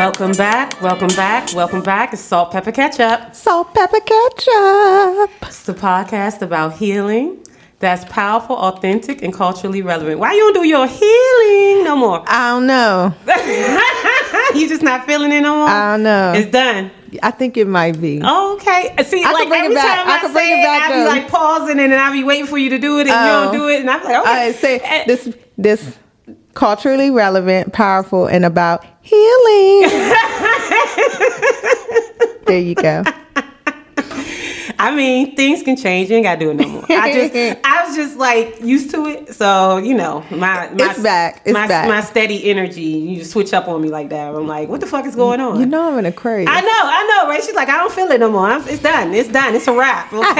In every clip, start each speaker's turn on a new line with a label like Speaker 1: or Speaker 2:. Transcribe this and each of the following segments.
Speaker 1: Welcome back, welcome back, welcome back. It's Salt Pepper Ketchup.
Speaker 2: Salt, pepper, ketchup.
Speaker 1: It's the podcast about healing that's powerful, authentic, and culturally relevant. Why you don't do your healing no more?
Speaker 2: I don't know.
Speaker 1: you just not feeling it no more?
Speaker 2: I don't know.
Speaker 1: It's done.
Speaker 2: I think it might be.
Speaker 1: Oh, okay. See,
Speaker 2: I
Speaker 1: like
Speaker 2: bring it
Speaker 1: every
Speaker 2: back.
Speaker 1: time
Speaker 2: I
Speaker 1: I,
Speaker 2: can bring it back,
Speaker 1: I be
Speaker 2: though.
Speaker 1: like pausing and then I be waiting for you to do it and you
Speaker 2: Oh.
Speaker 1: don't do it, and I'm like, okay.
Speaker 2: I say
Speaker 1: Eh,
Speaker 2: this this culturally relevant, powerful, and about healing. there you go.
Speaker 1: I mean, things can change. You ain't gotta do it no more. I just, I was just like used to it, so you know, my, my
Speaker 2: It's back. It's
Speaker 1: my,
Speaker 2: back.
Speaker 1: my steady energy. You just switch up on me like that. I'm like, what the fuck is going on?
Speaker 2: You know I'm in a Aquarius.
Speaker 1: I know, I know, right? She's like, I don't feel it no more. I'm, it's done. It's done. It's a wrap. Okay.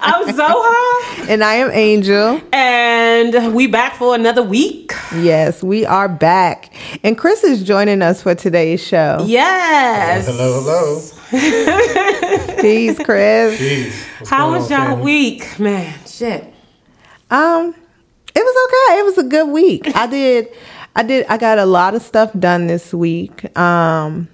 Speaker 1: I'm Zoha,
Speaker 2: and I am Angel.
Speaker 1: and we back for another week.
Speaker 2: Yes, we are back. And Chris is joining us for today's show.
Speaker 1: Yes.
Speaker 3: Hello, hello.
Speaker 2: Peace, Chris.
Speaker 3: Jeez.
Speaker 1: How was
Speaker 3: on,
Speaker 1: y'all
Speaker 3: family?
Speaker 1: week, man? Shit.
Speaker 2: Um, it was okay. It was a good week. I did, I did, I got a lot of stuff done this week. Um,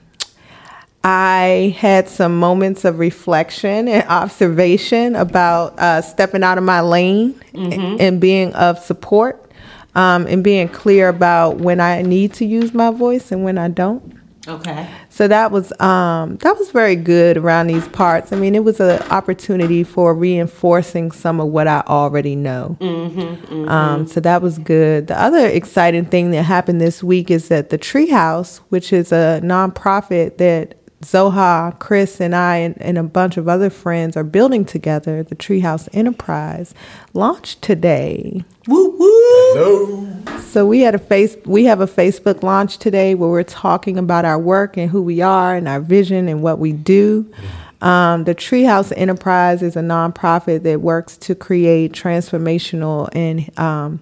Speaker 2: I had some moments of reflection and observation about uh, stepping out of my lane and, and being of support, um, and being clear about when I need to use my voice and when I don't.
Speaker 1: Okay.
Speaker 2: So that was um, that was very good around these parts. I mean, it was an opportunity for reinforcing some of what I already know. Um, so that was good. The other exciting thing that happened this week is that the Treehouse, which is a nonprofit that Zoha, Chris, and I, and, and a bunch of other friends are building together, the Treehouse Enterprise, launched today.
Speaker 1: Woo woo.
Speaker 3: Hello.
Speaker 2: So we had a face we have a Facebook launch today where we're talking about our work and who we are and our vision and what we do. Um, the Treehouse Enterprise is a nonprofit that works to create transformational and um,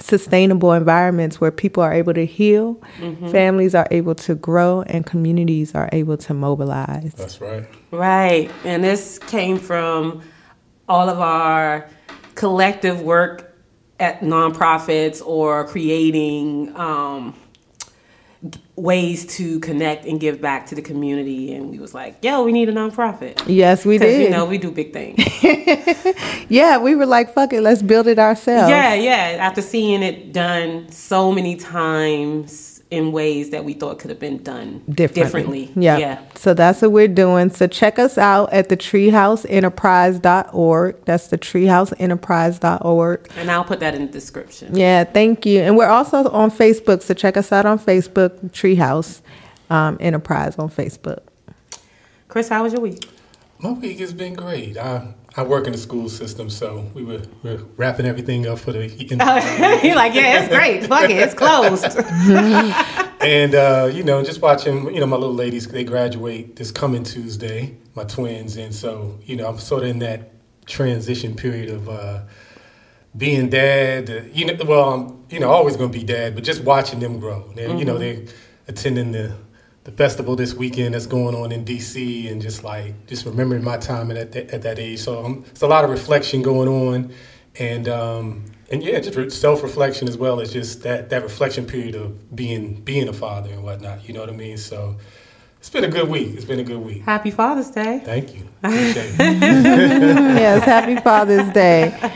Speaker 2: sustainable environments where people are able to heal, families are able to grow, and communities are able to mobilize.
Speaker 3: That's right.
Speaker 1: Right. And this came from all of our collective work at nonprofits or creating um, g- ways to connect and give back to the community. And we was like, yo, we need a nonprofit.
Speaker 2: Yes, we did.
Speaker 1: you know, we do big things.
Speaker 2: yeah, we were like, fuck it, let's build it ourselves.
Speaker 1: yeah, yeah. After seeing it done so many times in ways that we thought could have been done
Speaker 2: differently.
Speaker 1: differently.
Speaker 2: Yeah.
Speaker 1: Yeah.
Speaker 2: So that's what we're doing. So check us out at the treehouseenterprise.org. That's the treehouseenterprise.org.
Speaker 1: And I'll put that in the description.
Speaker 2: Yeah, thank you. And we're also on Facebook. So check us out on Facebook, Treehouse um, Enterprise on Facebook.
Speaker 1: Chris, how was your week?
Speaker 3: My week has been great. I, I work in the school system, so we were we're wrapping everything up for the
Speaker 1: You're like, yeah, it's great. Fuck it, it's closed.
Speaker 3: and uh, you know just watching you know my little ladies they graduate this coming Tuesday, my twins, and so you know I'm sort of in that transition period of uh, being dad. uh, You know, well I'm you know always going to be dad, but just watching them grow. They're, You know they're attending the the festival this weekend that's going on in DC, and just like just remembering my time at that, at that age. So um, it's a lot of reflection going on, and um, and yeah, just self reflection as well as just that that reflection period of being being a father and whatnot. You know what I mean? So it's been a good week. It's been a good week.
Speaker 1: Happy Father's Day.
Speaker 3: Thank you. Appreciate it.
Speaker 2: yes, happy Father's Day.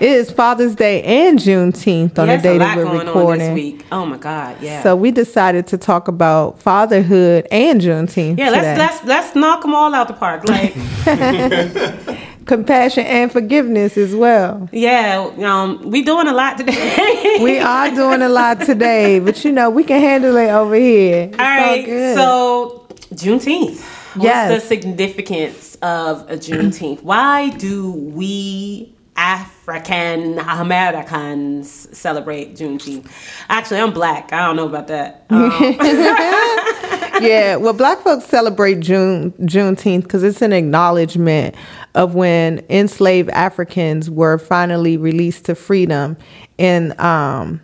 Speaker 2: It is Father's Day and Juneteenth on
Speaker 1: There's
Speaker 2: the day
Speaker 1: a
Speaker 2: that we're
Speaker 1: going on this
Speaker 2: recording.
Speaker 1: week. Oh my God, yeah.
Speaker 2: So we decided to talk about fatherhood and Juneteenth.
Speaker 1: yeah, let's let's let's knock them all out the park. Like,
Speaker 2: compassion and forgiveness as well.
Speaker 1: yeah, um, we doing a lot today.
Speaker 2: We are doing a lot today, but you know we can handle it over here. It's
Speaker 1: all right.
Speaker 2: good.
Speaker 1: So Juneteenth. What's
Speaker 2: Yes.
Speaker 1: the significance of a Juneteenth? Why do we African Americans celebrate Juneteenth? Actually, I'm black. I don't know about that. Um,
Speaker 2: yeah, well, Black folks celebrate June Juneteenth because it's an acknowledgement of when enslaved Africans were finally released to freedom in um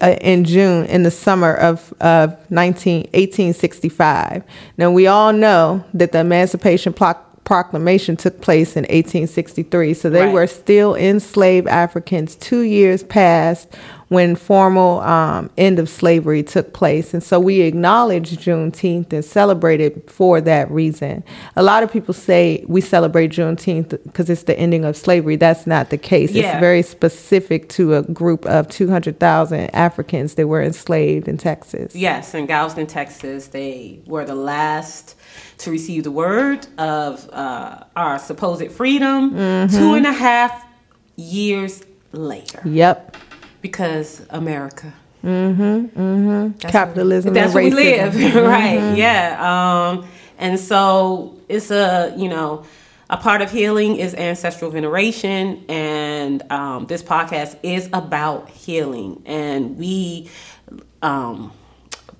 Speaker 2: in June in the summer of of 19, 1865. Now we all know that the Emancipation Pro- Proclamation took place in 1863, so they
Speaker 1: Right.
Speaker 2: were still enslaved Africans two years past when formal um, end of slavery took place. And so we acknowledge Juneteenth and celebrate it for that reason. A lot of people say we celebrate Juneteenth because it's the ending of slavery. That's not the case.
Speaker 1: Yeah.
Speaker 2: It's very specific to a group of 200,000 Africans that were enslaved in Texas.
Speaker 1: Yes, in Galveston, Texas, they were the last to receive the word of uh, our supposed freedom
Speaker 2: Mm-hmm.
Speaker 1: two and a half years later.
Speaker 2: Yep.
Speaker 1: Because America. Mm-hmm. Mm-hmm.
Speaker 2: Capitalism
Speaker 1: That's
Speaker 2: and
Speaker 1: where we live, right? Yeah. Um, and so it's a you know a part of healing is ancestral veneration, and um, this podcast is about healing, and we um,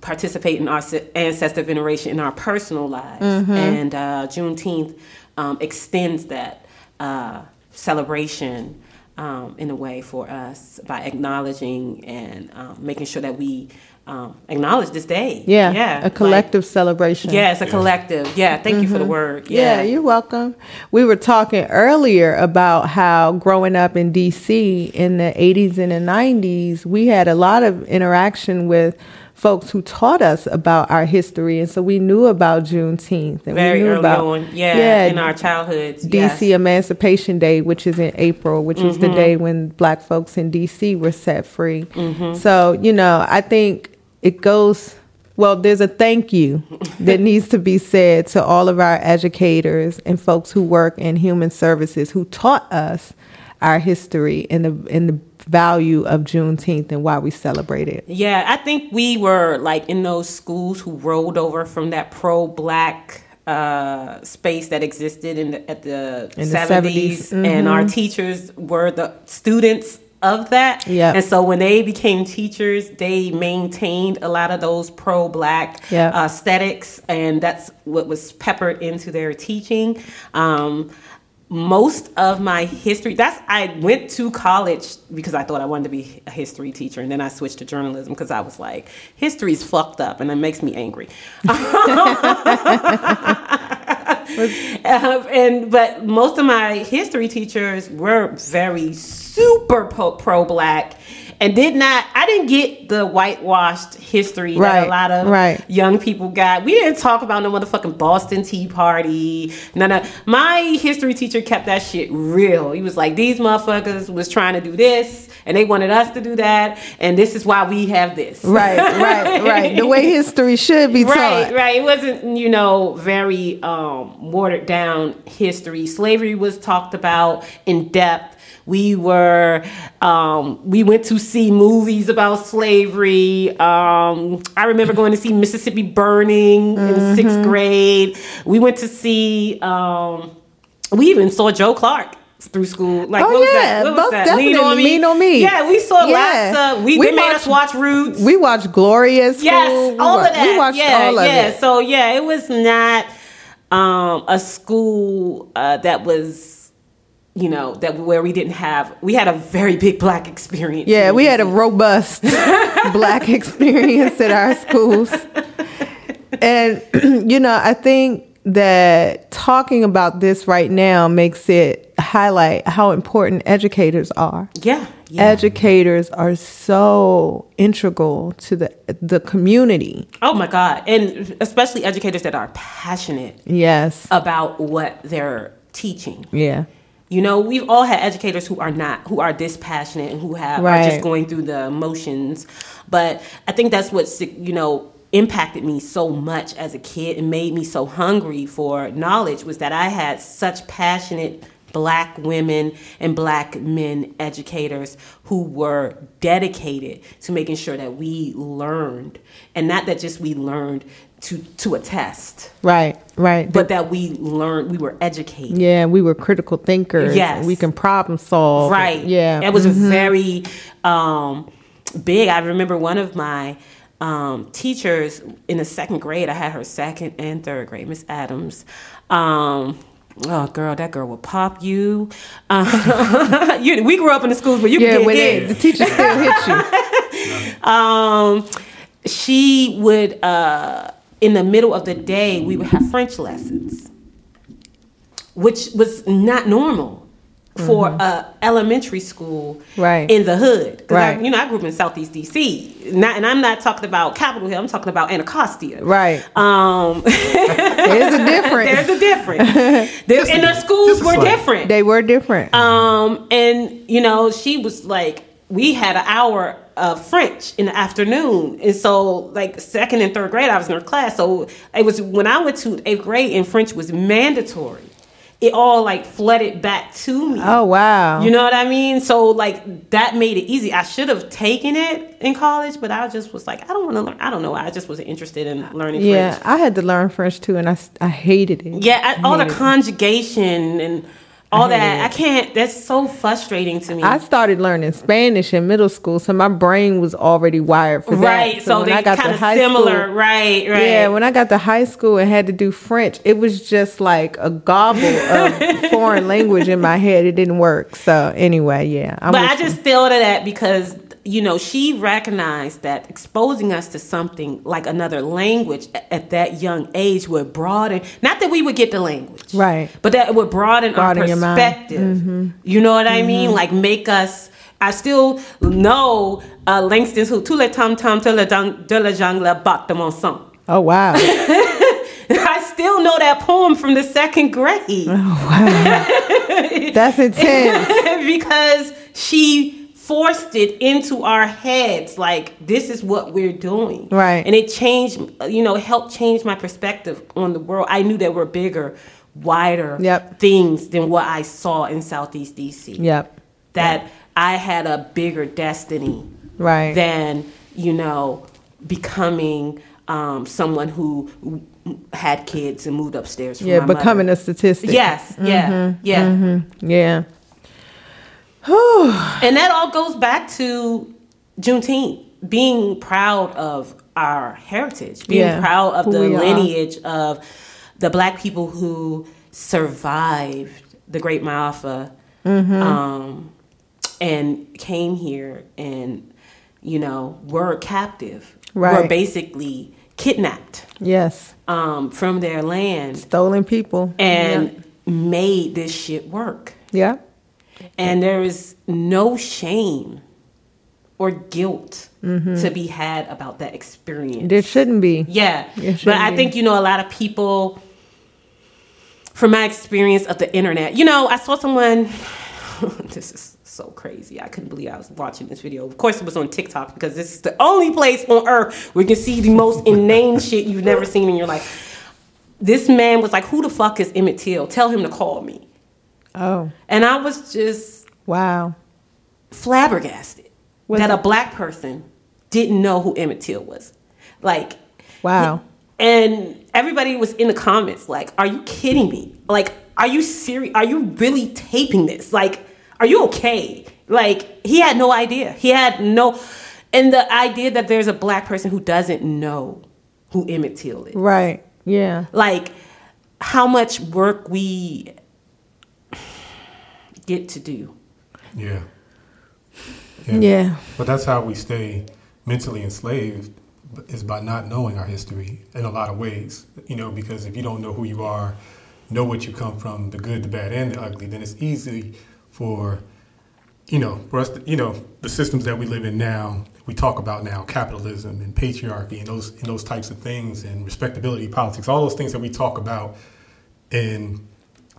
Speaker 1: participate in our ancestor veneration in our personal lives, and uh, Juneteenth um, extends that uh, celebration um, in a way for us by acknowledging and um, making sure that we um, acknowledge this day.
Speaker 2: Yeah.
Speaker 1: yeah,
Speaker 2: A
Speaker 1: like-
Speaker 2: collective celebration.
Speaker 1: yeah, it's a collective. Yeah, thank you for the word.
Speaker 2: Yeah,
Speaker 1: Yeah,
Speaker 2: you're welcome. We were talking earlier about how growing up in DC in the 80s and the 90s, we had a lot of interaction with folks who taught us about our history. And so we knew about Juneteenth. And
Speaker 1: very
Speaker 2: we knew
Speaker 1: early
Speaker 2: about,
Speaker 1: on. Yeah, in our childhoods.
Speaker 2: DC
Speaker 1: yes.
Speaker 2: Emancipation Day, which is in April, which
Speaker 1: Mm-hmm.
Speaker 2: the day when black folks in DC were set free.
Speaker 1: Mm-hmm.
Speaker 2: So, you know, I think it goes, well, there's a thank you that needs to be said to all of our educators and folks who work in human services who taught us our history and the, and the value of Juneteenth and why we celebrate it.
Speaker 1: Yeah, I think we were like in those schools who rolled over from that pro-black uh, space that existed in the, at the
Speaker 2: In the
Speaker 1: 70s,
Speaker 2: 70s,
Speaker 1: and our teachers were the students of that.
Speaker 2: Yep.
Speaker 1: And so when they became teachers, they maintained a lot of those pro-black
Speaker 2: Yep.
Speaker 1: uh, aesthetics, and that's what was peppered into their teaching. Um, most of my history that's i went to college because i thought i wanted to be a history teacher and then i switched to journalism because i was like history's fucked up and it makes me angry. Um, and but most of my history teachers were very super pro black and did not i didn't get the whitewashed history that a lot of
Speaker 2: right.
Speaker 1: young people got we didn't talk about no motherfucking boston tea party none of my history teacher kept that shit real he was like these motherfuckers was trying to do this and they wanted us to do that and this is why we have this
Speaker 2: Right, right, right. The way history should be
Speaker 1: right
Speaker 2: taught.
Speaker 1: right it wasn't you know very um watered down history slavery was talked about in depth we were um, we went to see movies about slavery um, i remember going to see mississippi burning in sixth grade we went to see um, we even saw joe clark through school like
Speaker 2: Oh,
Speaker 1: what was
Speaker 2: yeah,
Speaker 1: that? What was that? Lean
Speaker 2: definitely, Lean on Me.
Speaker 1: yeah we saw
Speaker 2: Yeah.
Speaker 1: lots of we,
Speaker 2: We
Speaker 1: they made us watch roots
Speaker 2: We watched Gloria at school.
Speaker 1: Yes,
Speaker 2: We
Speaker 1: all
Speaker 2: wa-
Speaker 1: of that.
Speaker 2: We watched
Speaker 1: yeah,
Speaker 2: all of
Speaker 1: yeah.
Speaker 2: it.
Speaker 1: So yeah, it was not um, a school uh, that was, you know, that where we didn't have. We had a very big black experience.
Speaker 2: Yeah, we had a robust black experience at our schools. And, you know, I think that talking about this right now makes it highlight how important educators are.
Speaker 1: Yeah, yeah.
Speaker 2: Educators are so integral to the the community.
Speaker 1: oh my god, and especially educators that are passionate
Speaker 2: Yes.
Speaker 1: about what they're teaching.
Speaker 2: Yeah.
Speaker 1: You know, we've all had educators who are not, who are dispassionate and who have are just going through the motions. But I think that's what you know impacted me so much as a kid and made me so hungry for knowledge was that I had such passionate black women and black men educators who were dedicated to making sure that we learned and not that just we learned to to a test
Speaker 2: Right. Right.
Speaker 1: but that we learned we were educated
Speaker 2: yeah, we were critical thinkers.
Speaker 1: Yes.
Speaker 2: We can problem solve.
Speaker 1: Right.
Speaker 2: Yeah.
Speaker 1: It was very um, big. I remember one of my um, teachers in the second grade. I had her second and third grade, Miss Adams. Um, oh, girl, that girl will pop you. Uh, you. We grew up in the schools where you
Speaker 2: yeah,
Speaker 1: could get kicked.
Speaker 2: the teacher still hit you.
Speaker 1: Um, she would uh, in the middle of the day we would have French lessons, which was not normal for a elementary school
Speaker 2: Right.
Speaker 1: in the hood. 'Cause I,
Speaker 2: Right.
Speaker 1: you know, I grew up in Southeast DC. Not, and I'm not talking about Capitol Hill. I'm talking about Anacostia.
Speaker 2: Right.
Speaker 1: Um,
Speaker 2: There's a difference.
Speaker 1: there's a difference. There- and the schools were
Speaker 3: slight.
Speaker 1: different.
Speaker 2: they were different.
Speaker 1: Um, and you know, she was like, we had an hour of French in the afternoon, and so like second and third grade, I was in her class. So it was when I went to eighth grade and French was mandatory. It all like flooded back to me.
Speaker 2: oh wow.
Speaker 1: You know what I mean? So like that made it easy. I should have taken it in college, but I just was like, I don't want to learn. I don't know. I just wasn't interested in learning
Speaker 2: yeah,
Speaker 1: French.
Speaker 2: I had to learn French too, and I, I hated it.
Speaker 1: Yeah, I, all the
Speaker 2: hated it.
Speaker 1: conjugation and all that. I can't. That's so frustrating to me.
Speaker 2: I started learning Spanish in middle school, so my brain was already wired for that.
Speaker 1: right. So,
Speaker 2: when
Speaker 1: they
Speaker 2: I got
Speaker 1: kind
Speaker 2: to
Speaker 1: of
Speaker 2: high
Speaker 1: similar.
Speaker 2: school,
Speaker 1: Right. Right.
Speaker 2: yeah, when I got to high school and had to do French, it was just like a gobble of foreign language in my head. It didn't work. So anyway, yeah. I'm
Speaker 1: but I
Speaker 2: you.
Speaker 1: just feel to that because you know she recognized that exposing us to something like another language at that young age would broaden. Not that we would get the language,
Speaker 2: Right.
Speaker 1: But that it would broaden,
Speaker 2: Broaden
Speaker 1: our perspective. You know what I mean? Like make us. I still know uh, Langston Hughes tous les tam tam de la jung- de la jungle bat de mon sang.
Speaker 2: Oh wow.
Speaker 1: I still know that poem from the second grade. Oh, wow.
Speaker 2: That's intense.
Speaker 1: because she forced it into our heads like this is what we're doing
Speaker 2: Right.
Speaker 1: and it changed you know helped change my perspective on the world i knew there were bigger wider
Speaker 2: Yep.
Speaker 1: things than what i saw in southeast dc
Speaker 2: Yep.
Speaker 1: that i had a bigger destiny
Speaker 2: Right.
Speaker 1: than you know becoming um, someone who had kids and moved upstairs from
Speaker 2: yeah,
Speaker 1: my mother.
Speaker 2: becoming a statistic.
Speaker 1: yes yeah yeah
Speaker 2: Yeah.
Speaker 1: And that all goes back to Juneteenth, being proud of our heritage, being
Speaker 2: Yeah,
Speaker 1: proud of the
Speaker 2: are.
Speaker 1: lineage of the black people who survived the Great Maafa
Speaker 2: Mm-hmm.
Speaker 1: um, and came here and, you know, were captive, were basically kidnapped
Speaker 2: Yes.
Speaker 1: um, from their land
Speaker 2: Stolen people.
Speaker 1: and made this shit work.
Speaker 2: yeah.
Speaker 1: And there is no shame or guilt mm-hmm. to be had about that experience.
Speaker 2: There shouldn't be.
Speaker 1: yeah. But
Speaker 2: shouldn't
Speaker 1: I
Speaker 2: be.
Speaker 1: think, you know, a lot of people, from my experience of the internet, you know, I saw someone, this is so crazy. I couldn't believe I was watching this video. Of course, it was on TikTok because this is the only place on earth where you can see the most inane shit you've never seen in your life. This man was like, Who the fuck is Emmett Till? Tell him to call me.
Speaker 2: Oh.
Speaker 1: And I was just
Speaker 2: Wow.
Speaker 1: flabbergasted
Speaker 2: Was
Speaker 1: that
Speaker 2: it-
Speaker 1: a black person didn't know who Emmett Till was. Like,
Speaker 2: Wow.
Speaker 1: and everybody was in the comments like, "Are you kidding me? Like, are you serious? Are you really taping this? Like, are you okay?" Like, he had no idea. He had no, and the idea that there's a black person who doesn't know who Emmett Till is
Speaker 2: Right. Yeah.
Speaker 1: like how much work we get to do.
Speaker 3: Yeah.
Speaker 2: Yeah.
Speaker 3: But that's how we stay mentally enslaved is by not knowing our history in a lot of ways. You know, because if you don't know who you are, know what you come from, the good, the bad, and the ugly, then it's easy for, you know, for us, to, you know, the systems that we live in now, we talk about now, capitalism and patriarchy and those and those types of things and respectability politics, all those things that we talk about in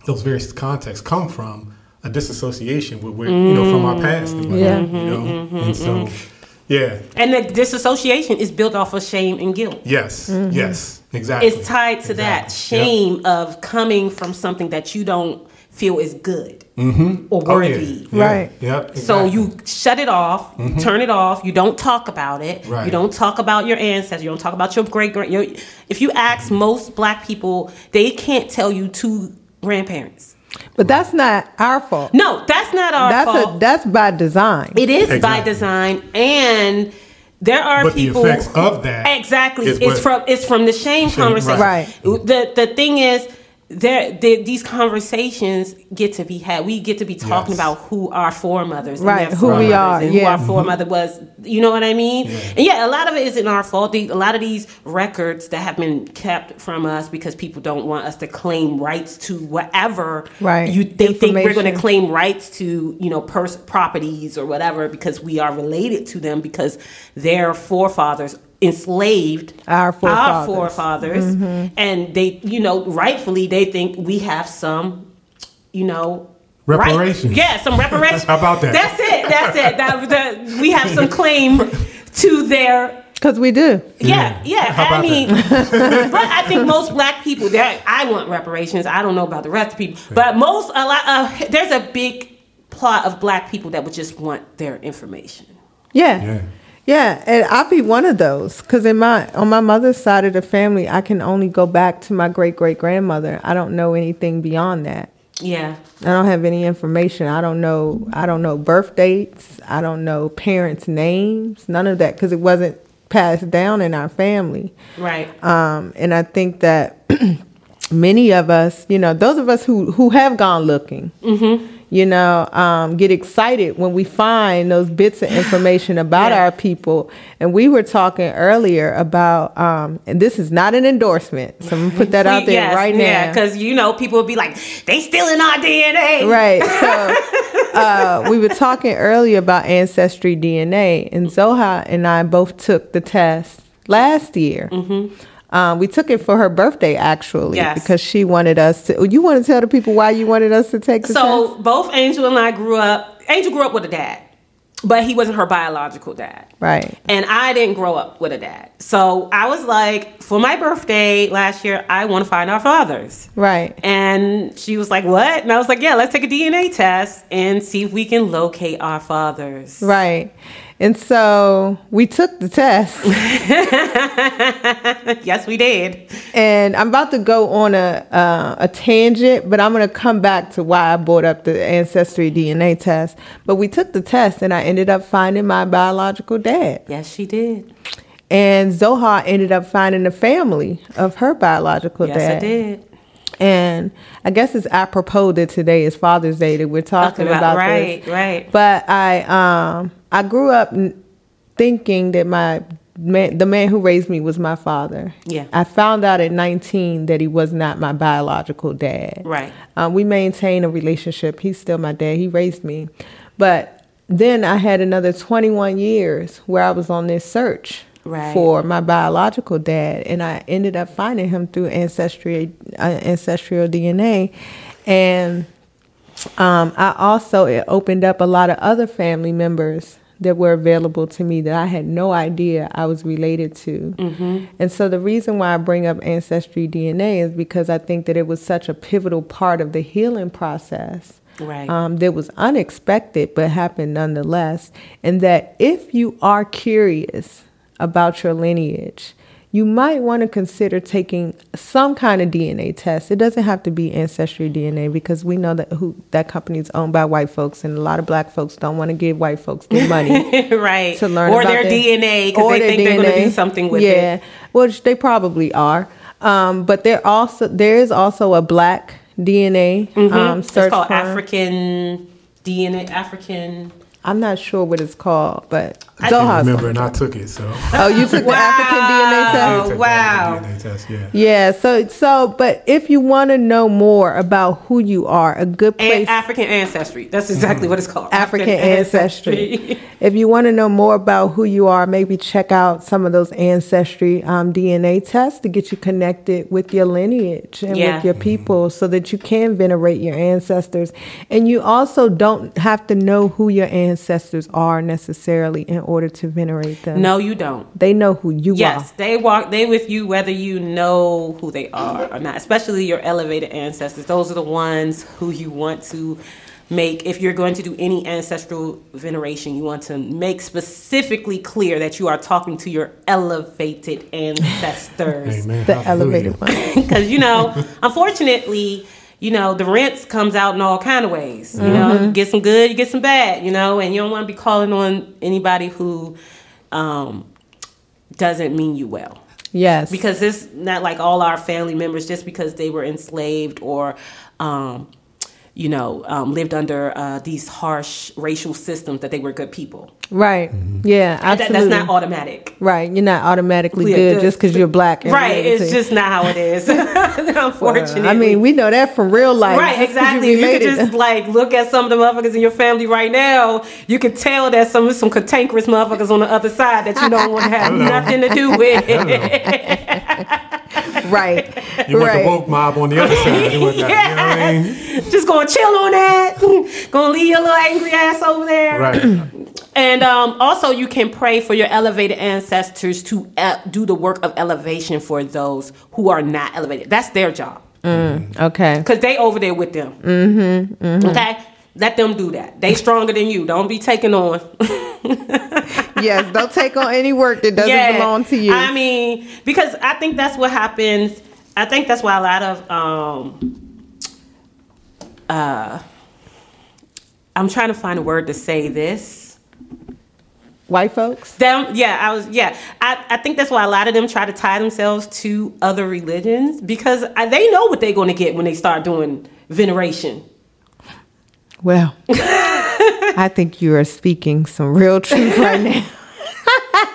Speaker 3: those various contexts come from a disassociation with where, you know, from our past and whatnot,
Speaker 2: Yeah.
Speaker 3: you know? Mm-hmm, and so, mm-hmm. yeah,
Speaker 1: And the disassociation is built off of shame and guilt.
Speaker 3: yes, mm-hmm. yes, exactly.
Speaker 1: It's tied to that
Speaker 3: Exactly. Yep.
Speaker 1: shame of coming from something that you don't feel is good or
Speaker 3: Oh, yeah.
Speaker 1: worthy.
Speaker 3: Yeah.
Speaker 2: Right.
Speaker 3: Yep.
Speaker 1: So you shut it off, you turn it off, you don't talk about it,
Speaker 3: Right.
Speaker 1: you don't talk about your ancestors, you don't talk about your great great. If you ask most black people, they can't tell you two grandparents.
Speaker 2: But that's not our fault.
Speaker 1: No, that's not our
Speaker 2: That's
Speaker 1: fault.
Speaker 2: a that's by design.
Speaker 1: It is by design, and there are
Speaker 3: But the
Speaker 1: people.
Speaker 3: effects of that
Speaker 1: exactly,
Speaker 3: is
Speaker 1: it's
Speaker 3: what-
Speaker 1: from it's from the shame
Speaker 3: Shame,
Speaker 1: conversation.
Speaker 2: right.
Speaker 1: The the thing is, there the, these conversations get to be had. We get to be talking
Speaker 3: Yes.
Speaker 1: about who our foremothers and
Speaker 2: Right,
Speaker 1: their
Speaker 2: who we are,
Speaker 1: and who our mm-hmm. foremother was. You know what i mean? Yeah. and yeah a lot of it isn't our fault. The- a lot of these records that have been kept from us because people don't want us to claim rights to whatever
Speaker 2: Right.
Speaker 1: you they think we're going to claim rights to you know pers- properties or whatever because we are related to them because their forefathers enslaved
Speaker 2: Our forefathers.
Speaker 1: forefathers,
Speaker 2: Mm-hmm.
Speaker 1: and they you know rightfully they think we have some you know right-
Speaker 3: Reparations.
Speaker 1: yeah some reparations
Speaker 3: How about that?
Speaker 1: that's it that's it that, that we have some claim to their
Speaker 2: Because we do.
Speaker 1: yeah, yeah.
Speaker 3: How
Speaker 1: I
Speaker 3: about
Speaker 1: mean, but I think most black people. That I want reparations. I don't know about the rest of people, but most a lot. Uh, there's a big plot of black people that would just want their information.
Speaker 2: Yeah.
Speaker 3: Yeah.
Speaker 2: Yeah, and I'll be one of those because in my on my mother's side of the family, I can only go back to my great great grandmother. I don't know anything beyond that.
Speaker 1: Yeah,
Speaker 2: I don't have any information. I don't know. I don't know birth dates. I don't know parents' names. None of that because it wasn't passed down in our family.
Speaker 1: right.
Speaker 2: Um, and I think that many of us, you know, those of us who who have gone looking, you know, um, get excited when we find those bits of information about
Speaker 1: Yeah.
Speaker 2: our people. And we were talking earlier about, um, and this is not an endorsement, so I'm gonna put that out there
Speaker 1: yes,
Speaker 2: right now.
Speaker 1: Yeah, because you know people would be like, they stealing our DNA.
Speaker 2: Right. So uh, we were talking earlier about ancestry DNA, and Zoha and I both took the test last year. Um, we took it for her birthday, actually,
Speaker 1: Yes.
Speaker 2: because she wanted us to. You want to tell the people why you wanted us to take the
Speaker 1: So
Speaker 2: test?
Speaker 1: both Angel and I grew up. Angel grew up with a dad, but he wasn't her biological dad.
Speaker 2: Right.
Speaker 1: And I didn't grow up with a dad. So I was like, for my birthday last year, I want to find our fathers.
Speaker 2: Right.
Speaker 1: And she was like, What? And I was like, Yeah, let's take a DNA test and see if we can locate our fathers.
Speaker 2: Right. And so we took the test,
Speaker 1: yes, we did.
Speaker 2: and I'm about to go on a uh, a tangent, but I'm going to come back to why I brought up the ancestry DNA test. But we took the test, and I ended up finding my biological dad.
Speaker 1: Yes, she did.
Speaker 2: And Zoha ended up finding the family of her biological
Speaker 1: Yes,
Speaker 2: dad.
Speaker 1: Yes, I did.
Speaker 2: And I guess it's apropos that today is Father's Day that we're talking
Speaker 1: Talking
Speaker 2: about,
Speaker 1: about- right,
Speaker 2: this.
Speaker 1: right.
Speaker 2: But I um I grew up thinking that my man, the man who raised me was my father.
Speaker 1: Yeah.
Speaker 2: I found out at 19 that he was not my biological dad.
Speaker 1: Right.
Speaker 2: Um, we maintain a relationship. He's still my dad. He raised me. But then I had another 21 years where I was on this search
Speaker 1: Right.
Speaker 2: for my biological dad, and I ended up finding him through ancestry, uh, ancestral DNA, and um, I also it opened up a lot of other family members that were available to me that I had no idea I was related to. And so the reason why I bring up ancestry DNA is because I think that it was such a pivotal part of the healing process.
Speaker 1: Right.
Speaker 2: Um, that was unexpected but happened nonetheless. And that if you are curious about your lineage, you might want to consider taking some kind of DNA test. It doesn't have to be ancestry DNA because we know that who that company is owned by white folks, and a lot of black folks don't want to give white folks their money
Speaker 1: right.
Speaker 2: to learn
Speaker 1: or
Speaker 2: about
Speaker 1: their, DNA because they
Speaker 2: their
Speaker 1: think they're going to
Speaker 2: DNA.
Speaker 1: do something with
Speaker 2: yeah,
Speaker 1: it.
Speaker 2: Yeah, which they probably are. Um, but there also there is also a black DNA um,
Speaker 1: Mm-hmm. It's
Speaker 2: search
Speaker 1: called
Speaker 2: firm.
Speaker 1: African DNA. African.
Speaker 2: I'm not sure what it's called, but
Speaker 3: I
Speaker 2: Zoha's.
Speaker 3: remember, and I took it. So
Speaker 2: Oh, you took the African DNA test.
Speaker 1: Oh,
Speaker 3: took the
Speaker 1: wow.
Speaker 3: DNA test, yeah.
Speaker 2: Yeah, so so but if you want to know more about who you are, a good place.
Speaker 1: And
Speaker 2: place
Speaker 1: African ancestry. That's exactly what it's called.
Speaker 2: African ancestry. if you want to know more about who you are, maybe check out some of those ancestry um, DNA tests to get you connected with your lineage and
Speaker 1: Yeah.
Speaker 2: with your people so that you can venerate your ancestors. And you also don't have to know who your ancestors are necessarily in order to venerate them.
Speaker 1: no, you don't.
Speaker 2: They know who you
Speaker 1: Yes,
Speaker 2: are.
Speaker 1: Yes, they walk. They with you whether you know who they are or not. Especially your elevated ancestors. Those are the ones who you want to make. If you're going to do any ancestral veneration, you want to make specifically clear that you are talking to your elevated ancestors.
Speaker 3: Amen.
Speaker 2: The
Speaker 3: Hallelujah.
Speaker 2: elevated one.
Speaker 1: because you know unfortunately you know the rinse comes out in all kind of ways you know
Speaker 2: Mm-hmm.
Speaker 1: you get some good you get some bad you know and you don't want to be calling on anybody who um, doesn't mean you well
Speaker 2: Yes.
Speaker 1: because it's not like all our family members just because they were enslaved or um, you know um, lived under uh, these harsh racial systems that they were good people
Speaker 2: right. Yeah,
Speaker 1: That-
Speaker 2: absolutely.
Speaker 1: that's not automatic
Speaker 2: right. You're not automatically
Speaker 1: Yeah,
Speaker 2: good,
Speaker 1: good.
Speaker 2: just because you're black. and
Speaker 1: right it's
Speaker 2: related.
Speaker 1: just not how it is unfortunately
Speaker 2: I mean, we know that from real life.
Speaker 1: Right, exactly. You could
Speaker 2: related.
Speaker 1: just like look at some of the motherfuckers in your family right now. You could tell that some some cantankerous motherfuckers on the other side that you don't want to have nothing to do with.
Speaker 2: right.
Speaker 3: You want
Speaker 2: right.
Speaker 3: the woke mob on the other side and whatnot. You know what I mean?
Speaker 1: Just gonna chill on that. gonna leave your little angry ass over there.
Speaker 3: Right.
Speaker 1: And um, also, you can pray for your elevated ancestors to uh, do the work of elevation for those who are not elevated. That's their job
Speaker 2: Okay.
Speaker 1: because they over there with them. Mm-hmm, Okay, let them do that. They stronger than you. Don't be taking on.
Speaker 2: yes. Don't take on any work that doesn't belong to you.
Speaker 1: I mean, because I think that's what happens. I think that's why a lot of um uh I'm trying to find a word to say this.
Speaker 2: White folks.
Speaker 1: Them, yeah, I was, yeah. I, I think that's why a lot of them try to tie themselves to other religions because I, they know what they're going to get when they start doing veneration.
Speaker 2: Well, I think you are speaking some real truth right now.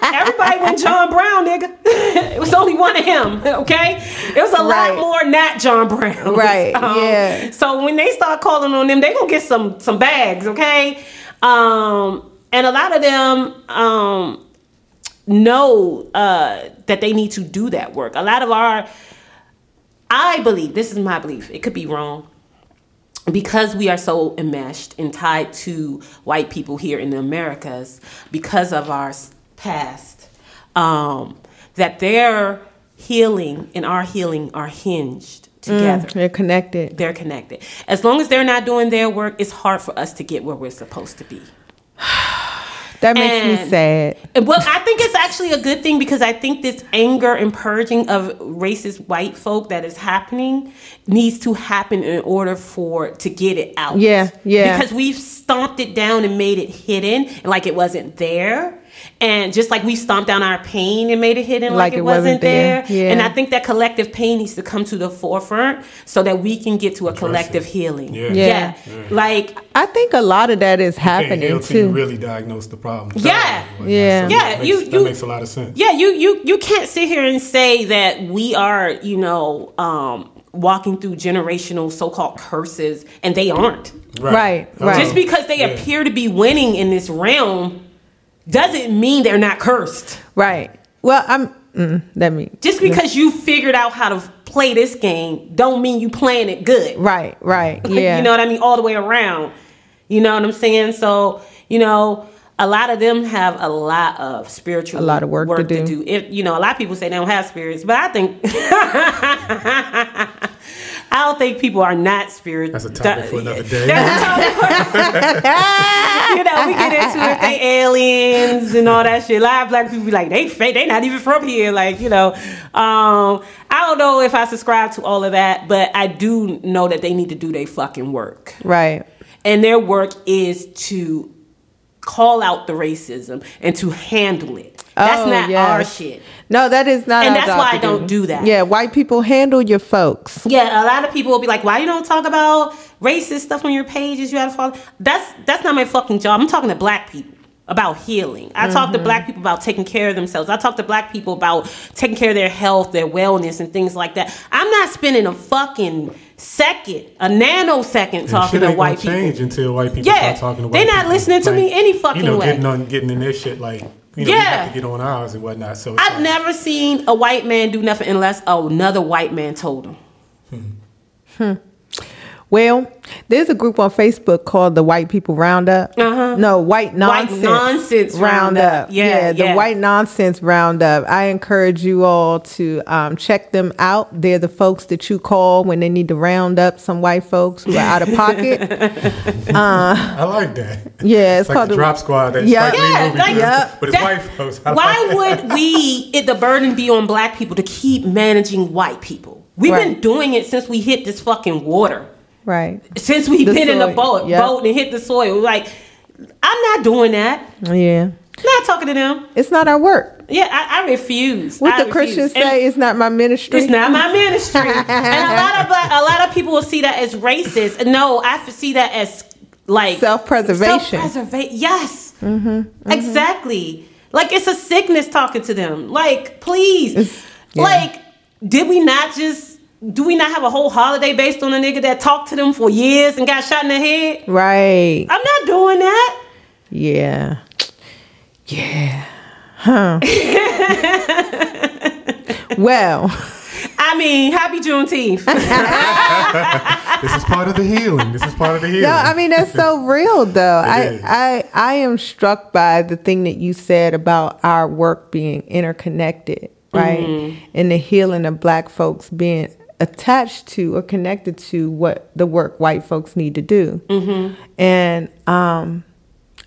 Speaker 1: Everybody went John Brown, nigga. it was only one of him, okay? It was a
Speaker 2: Right.
Speaker 1: lot more not John Brown.
Speaker 2: Right, yeah.
Speaker 1: So when they start calling on them, they gonna get some some bags, okay? Um, and a lot of them um, know uh, that they need to do that work. A lot of our, I believe, this is my belief. It could be wrong because we are so enmeshed and tied to white people here in the Americas because of our past, um, that their healing and our healing are hinged mm, together.
Speaker 2: They're connected.
Speaker 1: They're connected. As long as they're not doing their work, it's hard for us to get where we're supposed to be.
Speaker 2: That makes me
Speaker 1: And-
Speaker 2: sad.
Speaker 1: Well, I think it's actually a good thing because I think this anger and purging of racist white folk that is happening needs to happen in order for to get it out.
Speaker 2: Yeah, yeah.
Speaker 1: Because we've stomped it down and made it hidden and like it wasn't there. And just like we stomped down our pain and made it hidden like, it, wasn't, there.
Speaker 2: Yeah.
Speaker 1: And I think that collective pain needs to come to the forefront so that we can get to a collective healing.
Speaker 3: Yeah.
Speaker 2: Yeah.
Speaker 1: Like
Speaker 2: I think a lot of that is
Speaker 3: Can't
Speaker 2: happening
Speaker 3: heal till you
Speaker 2: too.
Speaker 3: really diagnose the problem.
Speaker 1: Yeah.
Speaker 3: Whatnot.
Speaker 2: Yeah.
Speaker 3: So
Speaker 1: Yeah,
Speaker 3: that makes,
Speaker 1: you-
Speaker 3: that makes a lot of sense.
Speaker 1: Yeah, you you you can't sit here and say that we are, you know, um, walking through generational so-called curses, and they aren't.
Speaker 2: Right,
Speaker 3: Oh,
Speaker 2: right.
Speaker 1: Just because they
Speaker 3: yeah.
Speaker 1: appear to be winning in this realm doesn't mean they're not cursed.
Speaker 2: Right. Well, I'm. Mm, that means
Speaker 1: Just because you figured out how to play this game, don't mean you playing it good.
Speaker 2: Right. Right. Yeah.
Speaker 1: you know what I mean? All the way around. You know what I'm saying? So, you know, a lot of them have a lot of spiritual
Speaker 2: A lot of work to do.
Speaker 1: If you know, a lot of people say they don't have spirits, but I think I don't think people are not spiritual.
Speaker 3: That's a topic for another day.
Speaker 1: That's a topic for- you know, we get into it. They aliens and all that shit. A lot of black people be like, they fake. They not even from here. Like, you know, um, I don't know if I subscribe to all of that, but I do know that they need to do their fucking work,
Speaker 2: right.
Speaker 1: and their work is to call out the racism and to handle it. That's
Speaker 2: Oh,
Speaker 1: not
Speaker 2: yes.
Speaker 1: our shit.
Speaker 2: No, that is not.
Speaker 1: And
Speaker 2: our
Speaker 1: that's
Speaker 2: job
Speaker 1: why I don't do that.
Speaker 2: Yeah, white people handle your folks.
Speaker 1: Yeah, a lot of people will be like, "Why you don't talk about racist stuff on your pages? You have to follow." That's that's not my fucking job. I'm talking to black people about healing. I talk to mm-hmm. black people about taking care of themselves. I talk to black people about taking care of their health, their wellness, and things like that. I'm not spending a fucking second, a nanosecond talking
Speaker 3: shit
Speaker 1: to
Speaker 3: ain't
Speaker 1: white
Speaker 3: gonna change
Speaker 1: people.
Speaker 3: until white people
Speaker 1: Yeah,
Speaker 3: start talking to white
Speaker 1: They're not
Speaker 3: people.
Speaker 1: listening to me any fucking way.
Speaker 3: you know,
Speaker 1: way.
Speaker 3: Getting on, getting in their shit like you know, we
Speaker 1: Yeah.
Speaker 3: have to get on ours and whatnot. So
Speaker 1: I've
Speaker 3: like,
Speaker 1: never seen a white man do nothing unless another white man told him. Hmm. Hmm.
Speaker 2: Well, there's a group on Facebook called the White People Roundup.
Speaker 1: Uh-huh.
Speaker 2: No, White Nonsense, white
Speaker 1: Nonsense Roundup. Yeah,
Speaker 2: the
Speaker 1: yeah.
Speaker 2: White Nonsense Roundup. I encourage you all to um, check them out. They're the folks that you call when they need to round up some white folks who are out of pocket.
Speaker 3: I like that.
Speaker 2: Yeah, it's
Speaker 3: like
Speaker 2: called
Speaker 3: the
Speaker 2: the-
Speaker 3: Drop Squad. That
Speaker 2: Yeah.
Speaker 1: Yeah, like-
Speaker 3: but-
Speaker 2: Yeah.
Speaker 3: but it's
Speaker 1: That-
Speaker 3: white folks. I
Speaker 1: Why
Speaker 3: like
Speaker 1: would we, it, the burden be on black people to keep managing white people? We've been doing it since we hit this fucking water.
Speaker 2: Right.
Speaker 1: Since we've
Speaker 2: The
Speaker 1: been in the boat,
Speaker 2: yep.
Speaker 1: boat and hit the soil. Like, I'm not doing that.
Speaker 2: Yeah.
Speaker 1: not talking to them.
Speaker 2: It's not our work.
Speaker 1: Yeah, I, I refuse.
Speaker 2: What
Speaker 1: I
Speaker 2: the Christians.
Speaker 1: And
Speaker 2: say is not my ministry.
Speaker 1: It's not my ministry, and a lot of a lot of people will see that as racist. No, I see that as like
Speaker 2: Self-preservation.
Speaker 1: Self-preservation. Yes, mm-hmm, mm-hmm. exactly. Like it's a sickness talking to them. Like, please,
Speaker 2: yeah.
Speaker 1: like, did we not just? Do we not have a whole holiday based on a nigga that talked to them for years and got shot in the head?
Speaker 2: Right.
Speaker 1: I'm not doing that.
Speaker 2: Yeah. Yeah. Huh. well,
Speaker 1: I mean, happy Juneteenth.
Speaker 3: This is part of the healing. This is part of the healing.
Speaker 2: no, I mean that's so real though. I,
Speaker 3: is.
Speaker 2: I I am struck by the thing that you said about our work being interconnected, right?
Speaker 1: Mm-hmm.
Speaker 2: And the healing of black folks being attached to or connected to what the work white folks need to do.
Speaker 1: Mm-hmm.
Speaker 2: And um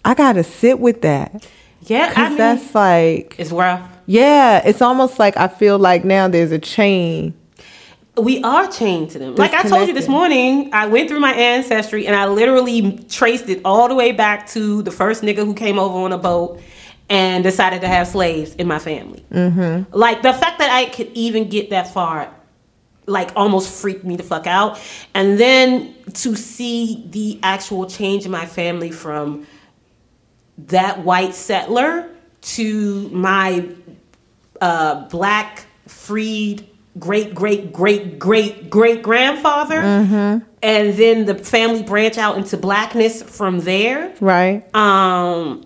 Speaker 2: I got to sit with that
Speaker 1: yeah, I
Speaker 2: cuz
Speaker 1: mean,
Speaker 2: that's like
Speaker 1: it's rough.
Speaker 2: yeah, it's almost like I feel like now there's a chain.
Speaker 1: We are chained to them. Like I told you this morning, I went through my ancestry and I literally traced it all the way back to the first nigga who came over on a boat and decided to have slaves in my family. Mm-hmm. Like the fact that I could even get that far, like almost freaked me the fuck out. And then to see the actual change in my family from that white settler to my uh, black freed great great great great great grandfather and then the family branch out into blackness from there
Speaker 2: Right?
Speaker 1: um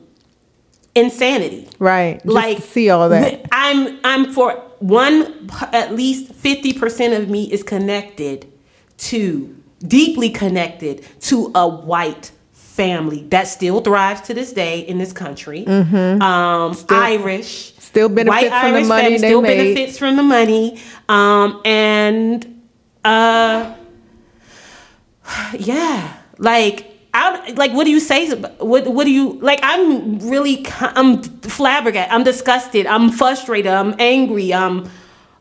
Speaker 1: insanity
Speaker 2: Right. Just
Speaker 1: like
Speaker 2: see all that.
Speaker 1: i'm i'm for one at least 50% of me is connected to deeply connected to a white family that still thrives to this day in this country um irish
Speaker 2: Mm-hmm. Still benefits
Speaker 1: white
Speaker 2: from the
Speaker 1: irish
Speaker 2: money
Speaker 1: family still
Speaker 2: made.
Speaker 1: benefits from the money um and uh yeah like I, like what do you say? What what do you like i'm really i'm flabbergasted. I'm disgusted. I'm frustrated. I'm angry. I'm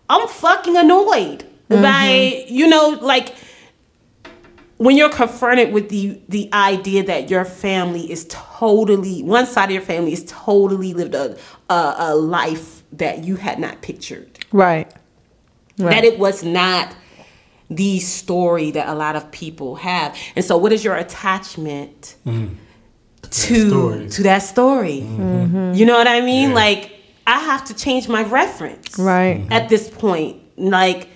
Speaker 1: i'm fucking annoyed mm-hmm. by you know like when you're confronted with the the idea that your family is totally one side of your family is totally lived a a, a life that you had not pictured.
Speaker 2: Right. Right.
Speaker 1: that it was not the story that a lot of people have. And so, what is your attachment mm-hmm. to
Speaker 3: story.
Speaker 1: to that story? Mm-hmm. You know what I mean? Like, I have to change my reference
Speaker 2: Right. Mm-hmm.
Speaker 1: at this point. Like,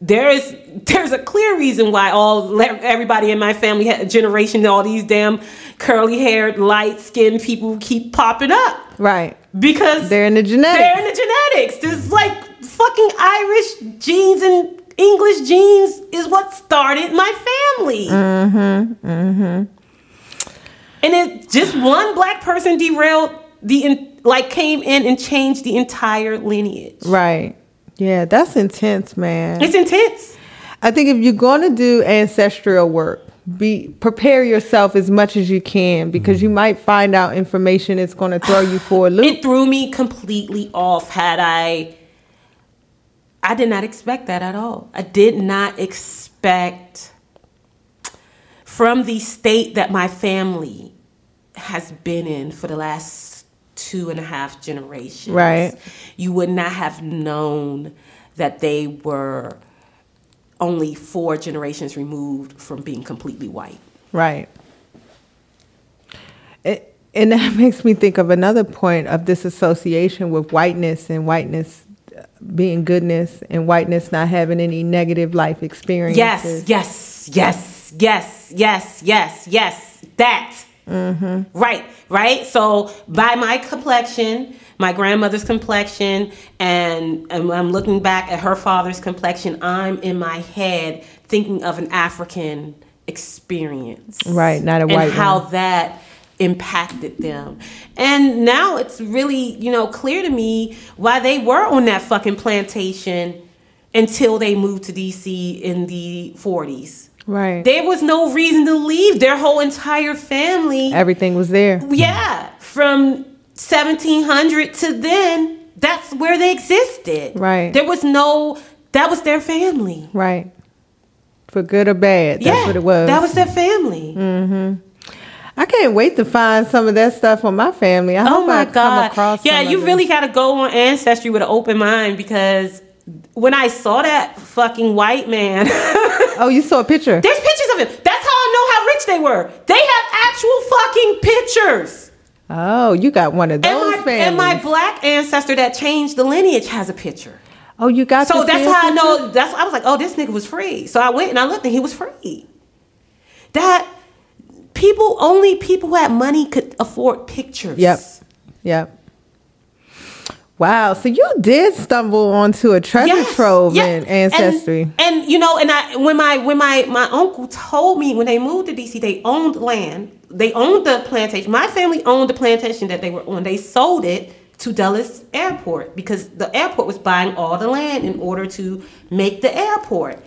Speaker 1: there is there's a clear reason why all everybody in my family generation all these damn curly haired light skinned people keep popping up
Speaker 2: Right.
Speaker 1: because
Speaker 2: They're in the genetics.
Speaker 1: they're in the genetics. there's like fucking Irish genes and English genes is what started my family. Mm-hmm. Mm-hmm. And it just one black person derailed the in, like came in and changed the entire lineage.
Speaker 2: Right. Yeah, that's intense, man.
Speaker 1: It's intense.
Speaker 2: I think if you're going to do ancestral work, be prepare yourself as much as you can because you might find out information that's going to throw you for a loop.
Speaker 1: It threw me completely off. Had I, I did not expect that at all. I did not expect from the state that my family has been in for the last two and a half generations.
Speaker 2: Right.
Speaker 1: You would not have known that they were only four generations removed from being completely white.
Speaker 2: Right. It, and that makes me think of another point of this association with whiteness and whiteness being goodness and whiteness not having any negative life experiences.
Speaker 1: Yes, yes, yes, yes, yes, yes, yes. That. Mm-hmm. Right, right. So by my complexion, my grandmother's complexion, and, and I'm looking back at her father's complexion, I'm in my head thinking of an African experience.
Speaker 2: Right, not a
Speaker 1: and
Speaker 2: white
Speaker 1: how
Speaker 2: one.
Speaker 1: that impacted them. And now it's really, you know, clear to me why they were on that fucking plantation until they moved to DC in the 40s.
Speaker 2: Right.
Speaker 1: There was no reason to leave. Their whole entire family,
Speaker 2: Everything was there.
Speaker 1: yeah, from 1700 to then, that's where they existed.
Speaker 2: Right.
Speaker 1: There was no, that was their family.
Speaker 2: Right. For good or bad. That's
Speaker 1: yeah,
Speaker 2: what it was.
Speaker 1: That was their family. Mm-hmm.
Speaker 2: I can't wait to find some of that stuff on my family. I
Speaker 1: Oh
Speaker 2: hope
Speaker 1: my
Speaker 2: I
Speaker 1: god!
Speaker 2: come across.
Speaker 1: yeah, you really got to go on Ancestry with an open mind because when I saw that fucking white man,
Speaker 2: Oh, you saw a picture.
Speaker 1: there's pictures of him. That's how I know how rich they were. They have actual fucking pictures.
Speaker 2: Oh, you got one of
Speaker 1: And
Speaker 2: those
Speaker 1: my,
Speaker 2: families.
Speaker 1: and my black ancestor that changed the lineage has a picture.
Speaker 2: oh, you got.
Speaker 1: So that's how I know. That's I was like, oh, this nigga was free. So I went and I looked, and he was free. That people, only people who had money could afford pictures.
Speaker 2: Yep. Yep. Wow. So you did stumble onto a treasure
Speaker 1: Yes,
Speaker 2: trove
Speaker 1: yeah.
Speaker 2: in ancestry.
Speaker 1: And, and, you know, and I when my when my my uncle told me when they moved to DC, they owned land. They owned the plantation. My family owned the plantation that they were on. They sold it to Dulles Airport because the airport was buying all the land in order to make the airport.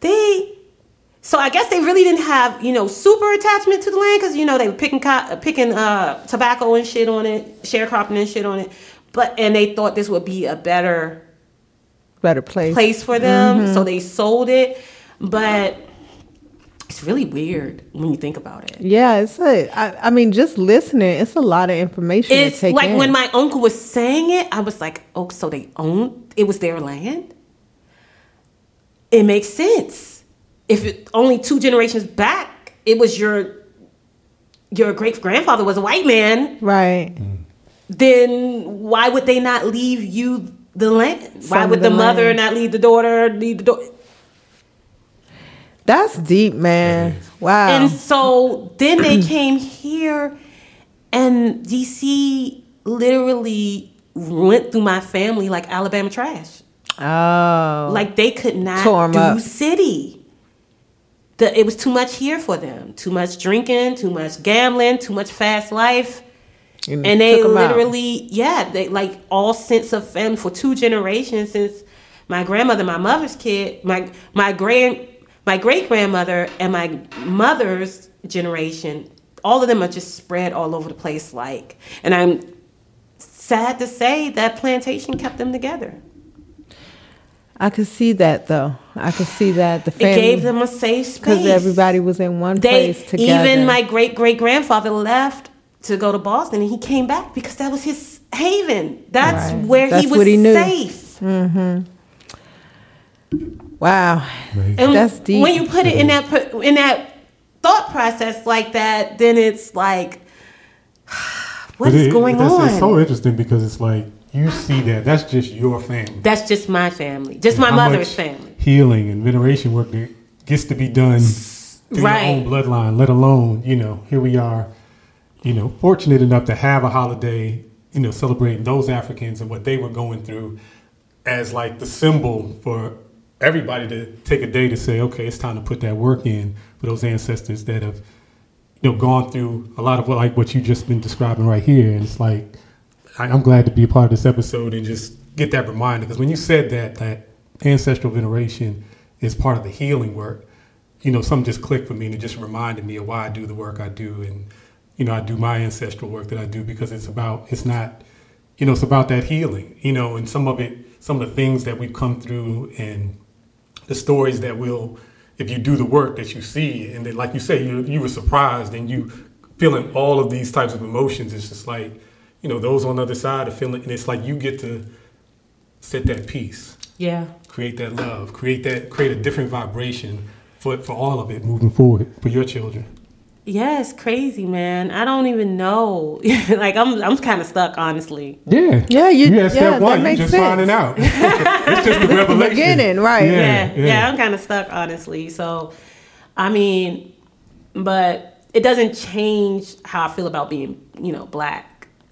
Speaker 1: They so I guess they really didn't have you know super attachment to the land because you know they were picking co- picking uh, tobacco and shit on it, sharecropping and shit on it. But and they thought this would be a better
Speaker 2: Better place.
Speaker 1: place for them, so they sold it. But it's really weird when you think about it.
Speaker 2: Yeah, it's a. I, I mean, just listening, it's a lot of information to
Speaker 1: It's like
Speaker 2: in.
Speaker 1: when my uncle was saying it, I was like, "Oh, so they own it was their land." It makes sense. If it, only two generations back, it was your your great grandfather was a white man,
Speaker 2: right.
Speaker 1: then why would they not leave you the land? Why would the,
Speaker 2: the
Speaker 1: mother
Speaker 2: land.
Speaker 1: not leave the daughter? Leave the daughter?
Speaker 2: That's deep, man. Wow.
Speaker 1: And so then they came here, and DC literally went through my family like Alabama trash.
Speaker 2: oh.
Speaker 1: Like they could not
Speaker 2: Tore 'em
Speaker 1: do
Speaker 2: up.
Speaker 1: city. The, it was too much here for them. Too much drinking, too much gambling, too much fast life.
Speaker 2: And
Speaker 1: And they
Speaker 2: 'em out.
Speaker 1: literally, yeah, they like all sense of family for two generations since my grandmother, my mother's kid, my my grand my great grandmother and my mother's generation, all of them are just spread all over the place like and I'm sad to say that plantation kept them together.
Speaker 2: I could see that though. I could see that the family It
Speaker 1: gave them a safe space.
Speaker 2: because everybody was in one
Speaker 1: they
Speaker 2: place together.
Speaker 1: even my great great grandfather left to go to Boston and he came back because that was his haven. That's
Speaker 2: Right.
Speaker 1: where
Speaker 2: That's
Speaker 1: he was
Speaker 2: what he knew.
Speaker 1: safe. Mm-hmm.
Speaker 2: wow,
Speaker 1: And
Speaker 2: That's deep.
Speaker 1: when you put it in that in that thought process like that, then it's like, what
Speaker 3: But
Speaker 1: is
Speaker 3: it-
Speaker 1: going
Speaker 3: that's,
Speaker 1: on?
Speaker 3: It's so interesting because it's like you see that that's just your family.
Speaker 1: That's just my family, just my mother's family.
Speaker 3: Healing and veneration work that gets to be done through
Speaker 1: Right.
Speaker 3: your own bloodline, let alone, you know, here we are, you know, fortunate enough to have a holiday, you know, celebrating those Africans and what they were going through as like the symbol for everybody to take a day to say, okay, it's time to put that work in for those ancestors that have, you know, gone through a lot of what, like what you just been describing right here. And it's like, I, I'm glad to be a part of this episode and just get that reminder because when you said that that ancestral veneration is part of the healing work, you know, something just clicked for me and it just reminded me of why I do the work I do and you know I do my ancestral work that I do because it's about it's not you know it's about that healing you know and some of it some of the things that we've come through and the stories that will if you do the work that you see and then like you say you you were surprised and you feeling all of these types of emotions it's just like you know those on the other side are feeling and it's like you get to set that peace
Speaker 1: Yeah.
Speaker 3: create that love create that create a different vibration for for all of it moving forward for your children
Speaker 1: Yeah, it's crazy, man. I don't even know. like I'm, I'm kind of stuck, honestly.
Speaker 3: yeah
Speaker 2: Yeah, you-
Speaker 3: at
Speaker 2: yeah,
Speaker 3: step
Speaker 2: that
Speaker 3: one you
Speaker 2: makes
Speaker 3: just
Speaker 2: sense.
Speaker 3: finding out it's just the revelation
Speaker 2: beginning, right.
Speaker 1: yeah, yeah, I'm kind of stuck, honestly. So, I mean, but it doesn't change how I feel about being, you know, black.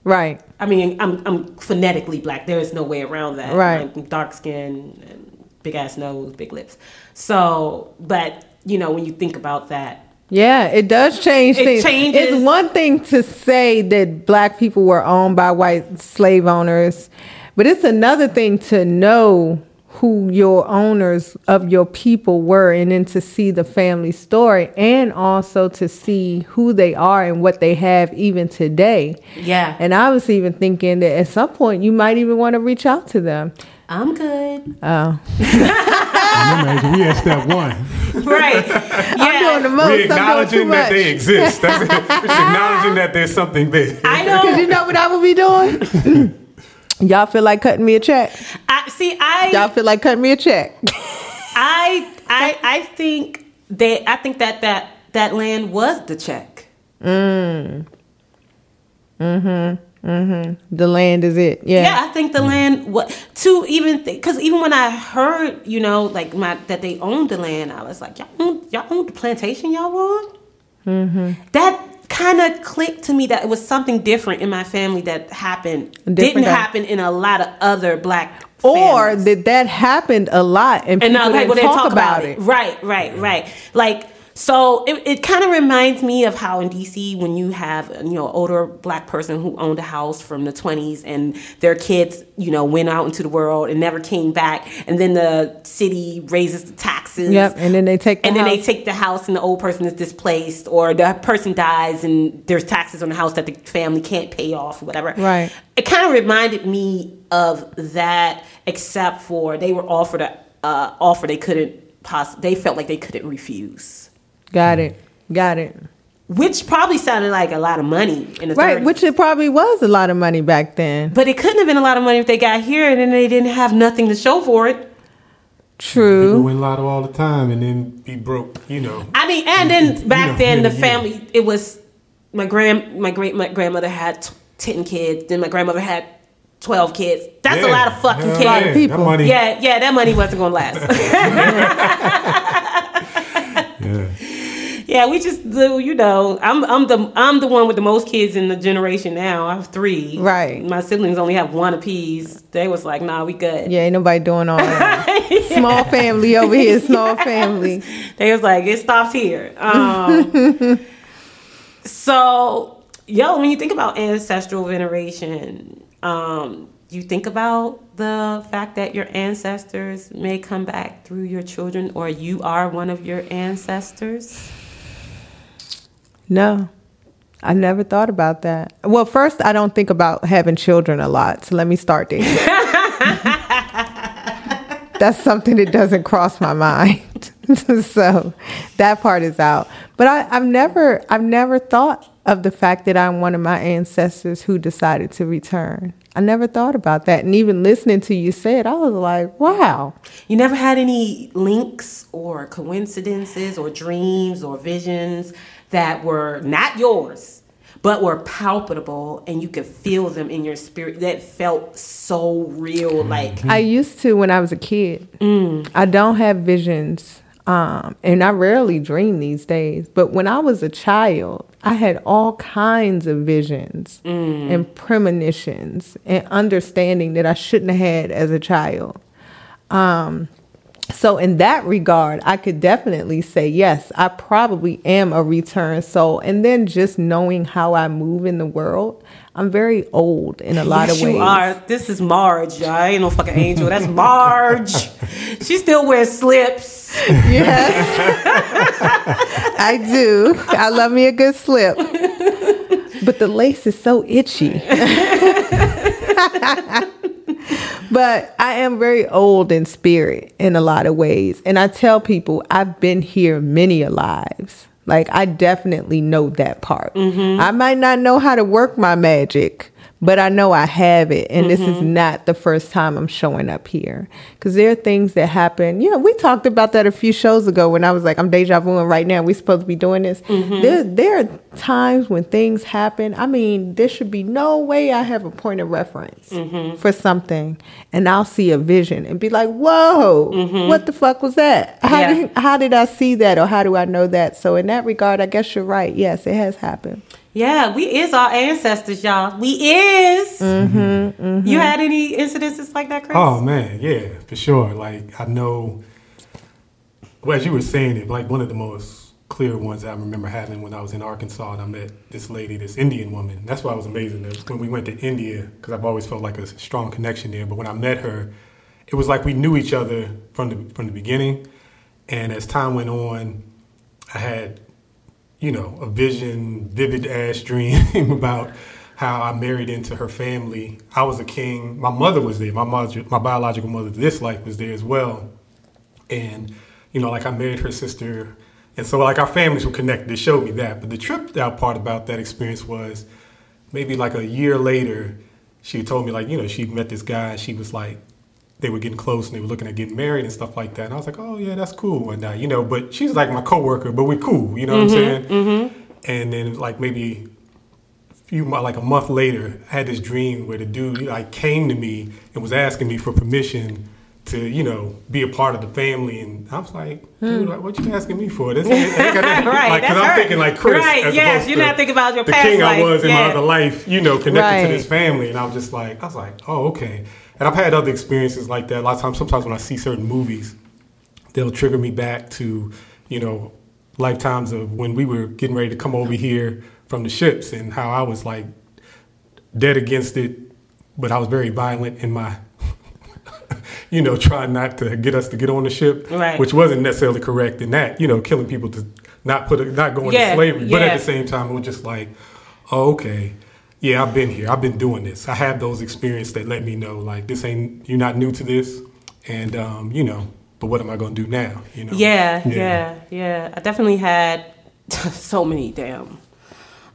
Speaker 2: Right.
Speaker 1: I mean, I'm I'm phonetically black. There is no way around that.
Speaker 2: Right.
Speaker 1: I'm dark skin, and big ass nose, big lips. So, but you know, when you think about that,
Speaker 2: Yeah, it does change
Speaker 1: It
Speaker 2: things.
Speaker 1: changes-
Speaker 2: It's one thing to say that black people were owned by white slave owners, but it's another thing to know who your owners of your people were and then to see the family story and also to see who they are and what they have even today.
Speaker 1: yeah,
Speaker 2: And I was even thinking that at some point you might even want to reach out to them.
Speaker 1: I'm good.
Speaker 2: Oh.
Speaker 3: Remember, we at step one.
Speaker 1: right. Yeah.
Speaker 2: I'm doing the most.
Speaker 3: we
Speaker 2: I'm doing
Speaker 3: acknowledging that they exist. That's it. We're just acknowledging that there's something there.
Speaker 1: I
Speaker 2: know.
Speaker 1: Cause
Speaker 2: you know what I would be doing? Y'all feel like cutting me a check?
Speaker 1: I see. I.
Speaker 2: Y'all feel like cutting me a check?
Speaker 1: I. I. I think that I think that that that land was the check. Mm. Mm-hmm. Mm-hmm.
Speaker 2: The land is it. Yeah.
Speaker 1: Yeah, I think the land. What to even because even when I heard, you know, like my that they owned the land, I was like, y'all own, y'all own the plantation y'all on. Mm-hmm. That kind of clicked to me that it was something different in my family that happened
Speaker 2: Different
Speaker 1: didn't happen in a lot of other black.
Speaker 2: Or
Speaker 1: families.
Speaker 2: that that happened a lot and
Speaker 1: and uh,
Speaker 2: people,
Speaker 1: now people
Speaker 2: didn't
Speaker 1: didn't
Speaker 2: talk, about, it.
Speaker 1: Right, right, right. Like so, it, it kind of reminds me of how in DC when you have you know older black person who owned a house from the twenties and their kids you know went out into the world and never came back, and then the city raises the taxes.
Speaker 2: Yep. And then they take the
Speaker 1: And then they
Speaker 2: house.
Speaker 1: take the house and the old person is displaced, or the person dies and there's taxes on the house that the family can't pay off, or whatever.
Speaker 2: Right.
Speaker 1: It kind of reminded me of that, except for they were offered a uh, offer they couldn't poss- They felt like they couldn't refuse,
Speaker 2: Got it. Got it.
Speaker 1: which probably sounded like a lot of money in the
Speaker 2: Right,
Speaker 1: 30s.
Speaker 2: which it probably was a lot of money back then.
Speaker 1: but it couldn't have been a lot of money if they got here and then they didn't have nothing to show for it.
Speaker 3: People
Speaker 2: True.
Speaker 3: win lotto all the time and then be broke, you know.
Speaker 1: I mean, and then back
Speaker 3: know,
Speaker 1: then the
Speaker 3: yeah, yeah.
Speaker 1: family it was my grand my great my grandmother had t- ten kids, then my grandmother had twelve kids. That's a lot of fucking
Speaker 3: Hell
Speaker 1: kids.
Speaker 2: lot of
Speaker 3: yeah.
Speaker 2: people.
Speaker 3: That money,
Speaker 1: Yeah, yeah, that money wasn't gonna last.
Speaker 3: yeah.
Speaker 1: yeah, we just do, you know, I'm I'm the I'm the one with the most kids in the generation now. I have three.
Speaker 2: Right.
Speaker 1: My siblings only have one apiece. They was like, nah, we good.
Speaker 2: Yeah, ain't nobody doing all that. Small family over here, small family.
Speaker 1: They was like, it stops here. Um, so, yo, when you think about ancestral veneration, um, you think about the fact that your ancestors may come back through your children, or you are one of your ancestors.
Speaker 2: No. I never thought about that. Well, first, I don't think about having children a lot. So let me start there. That's something that doesn't cross my mind. so that part is out. But I, I've never I've never thought of the fact that I'm one of my ancestors who decided to return. I never thought about that. And even listening to you say it, I was like, wow.
Speaker 1: You never had any links or coincidences or dreams or visions that were not yours, but were palpable and you could feel them in your spirit that felt so real. Like,
Speaker 2: I used to when I was a kid. I don't have visions, um, and I rarely dream these days. But when I was a child, I had all kinds of visions and premonitions and understanding that I shouldn't have had as a child. Um, so in that regard, I could definitely say yes, I probably am a return soul. And then just knowing how I move in the world, I'm very old in a lot
Speaker 1: yes,
Speaker 2: of ways.
Speaker 1: you are. This is Marge. I ain't no fucking angel. That's Marge. she still wears slips.
Speaker 2: Yes, I do. I love me a good slip. But the lace is so itchy. but I am very old in spirit in a lot of ways. And I tell people I've been here many a lives. Like I definitely know that part. Mm-hmm. I might not know how to work my magic, but I know I have it. And this is mm-hmm. not the first time I'm showing up here. Because there are things that happen. Yeah, we talked about that a few shows ago when I was like, I'm deja vuing right now. We're supposed to be doing this. Mm-hmm. There, there are times when things happen. I mean, there should be no way I have a point of reference mm-hmm. for something. And I'll see a vision and be like, whoa, what the fuck was that? How,
Speaker 1: Yeah.
Speaker 2: did, how did I see that or how do I know that? So, in that regard, I guess you're right. Yes, it has happened.
Speaker 1: Yeah, we is our ancestors, y'all. We is.
Speaker 2: Mm-hmm,
Speaker 1: You had any incidences like that, Chris?
Speaker 3: Oh man, yeah, for sure. Like I know, well, as you were saying it, like one of the most clear ones I remember having when I was in Arkansas and I met this lady, this Indian woman. That's why it was amazing that when we went to India, because I've always felt like a strong connection there. But when I met her, it was like we knew each other from the from the beginning. And as time went on, I had, you know, a vision, vivid ass dream about how I married into her family. I was a king. My mother was there. My mother, my biological mother, this life was there as well. and you know, like I married her sister, and so like our families were connected. It showed me that. But the tripped out part about that experience was maybe like a year later, she told me like you know she met this guy. And she was like they were getting close and they were looking at getting married and stuff like that. And I was like, oh yeah, that's cool. And you know, but she's like my coworker, but we're cool. You know what I'm saying? Mm-hmm. And then like maybe a few like a month later, I had this dream where the dude like came to me and was asking me for permission to you know be a part of the family. And I was like, dude, like, what you asking me for? This ain't, ain't nothing-
Speaker 1: Right,
Speaker 3: like, 'cause
Speaker 1: that's
Speaker 3: I'm thinking like Chris.
Speaker 1: Right, yes, you're not thinking about your
Speaker 3: the
Speaker 1: past
Speaker 3: king I
Speaker 1: life,
Speaker 3: was in my other life, you know, connected
Speaker 2: Right.
Speaker 3: to this family. And I was just like, I was like, oh, okay. And I've had other experiences like that. A lot of times, sometimes when I see certain movies, they'll trigger me back to, you know, lifetimes of when we were getting ready to come over here from the ships and how I was like dead against it, but I was very violent in my, you know, trying not to get us to get on the ship,
Speaker 1: Right.
Speaker 3: which wasn't necessarily correct in that, you know, killing people to not put, a, not going
Speaker 1: Yeah,
Speaker 3: to slavery, but at the same time, it was just like, oh, okay. Yeah, I've been here. I've been doing this. I have those experiences that let me know, like, this ain't, you're not new to this. And, um, you know, but what am I going to do now? You know?
Speaker 1: Yeah, yeah, yeah. I definitely had so many damn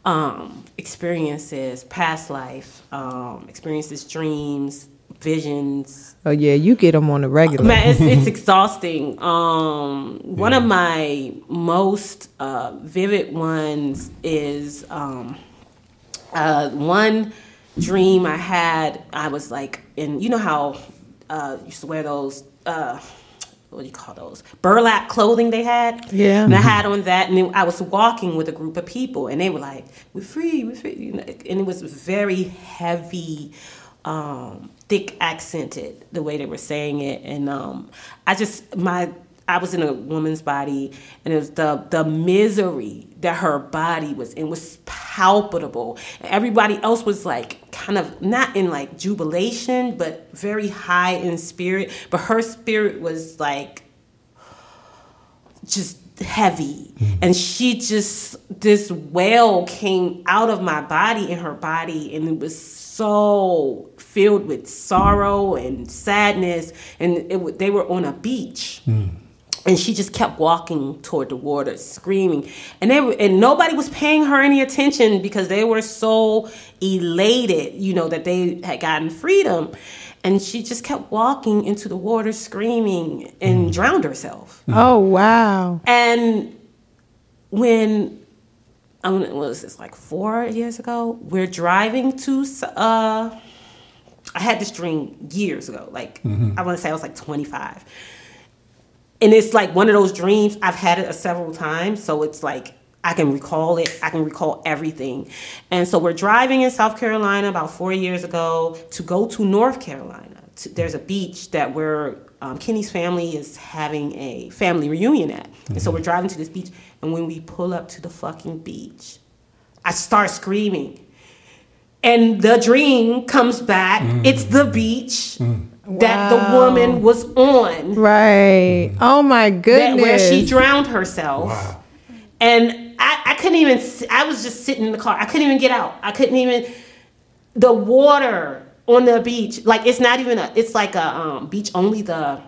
Speaker 1: um, experiences, past life, um, experiences, dreams, visions.
Speaker 2: Oh yeah, you get them on a regular.
Speaker 1: Man, it's, it's exhausting. Um, one of my most uh, vivid ones is um, uh, one dream I had. I was like, and you know how uh, used to wear those. Uh, what do you call those burlap clothing they had?
Speaker 2: Yeah.
Speaker 1: and I had on that, and I was walking with a group of people, and they were like, "We're free, we're free," you know, and it was very heavy, um, thick accented the way they were saying it, and um, I just my I was in a woman's body, and it was the the misery that her body was in was palpable. And everybody else was like kind of not in like jubilation, but very high in spirit. But her spirit was like just heavy. Mm-hmm. And she just this wail came out of my body in her body and it was so filled with sorrow and sadness. And it, they were on a beach hmm. And she just kept walking toward the water screaming and they were and nobody was paying her any attention because they were so elated you know that they had gotten freedom and she just kept walking into the water screaming and mm-hmm. drowned herself mm-hmm.
Speaker 2: Oh wow.
Speaker 1: and when I mean, what was this like four years ago? We're driving to. Uh, I had this dream years ago. Like mm-hmm. I want to say I was like 25, and it's like one of those dreams I've had it several times. So it's like I can recall it. I can recall everything. And so we're driving in South Carolina about four years ago to go to North Carolina. There's a beach that we're um, Kenny's family is having a family reunion at, and so mm-hmm. we're driving to this beach. And when we pull up to the fucking beach, I start screaming, and the dream comes back. Mm. It's the beach mm. That the woman was on
Speaker 2: Right. Oh my
Speaker 1: that
Speaker 2: goodness.
Speaker 1: where she drowned herself.
Speaker 3: Wow.
Speaker 1: And I, I couldn't even, I was just sitting in the car. I couldn't even get out. I couldn't even, the water on the beach, like it's not even a, it's like a um, beach only the,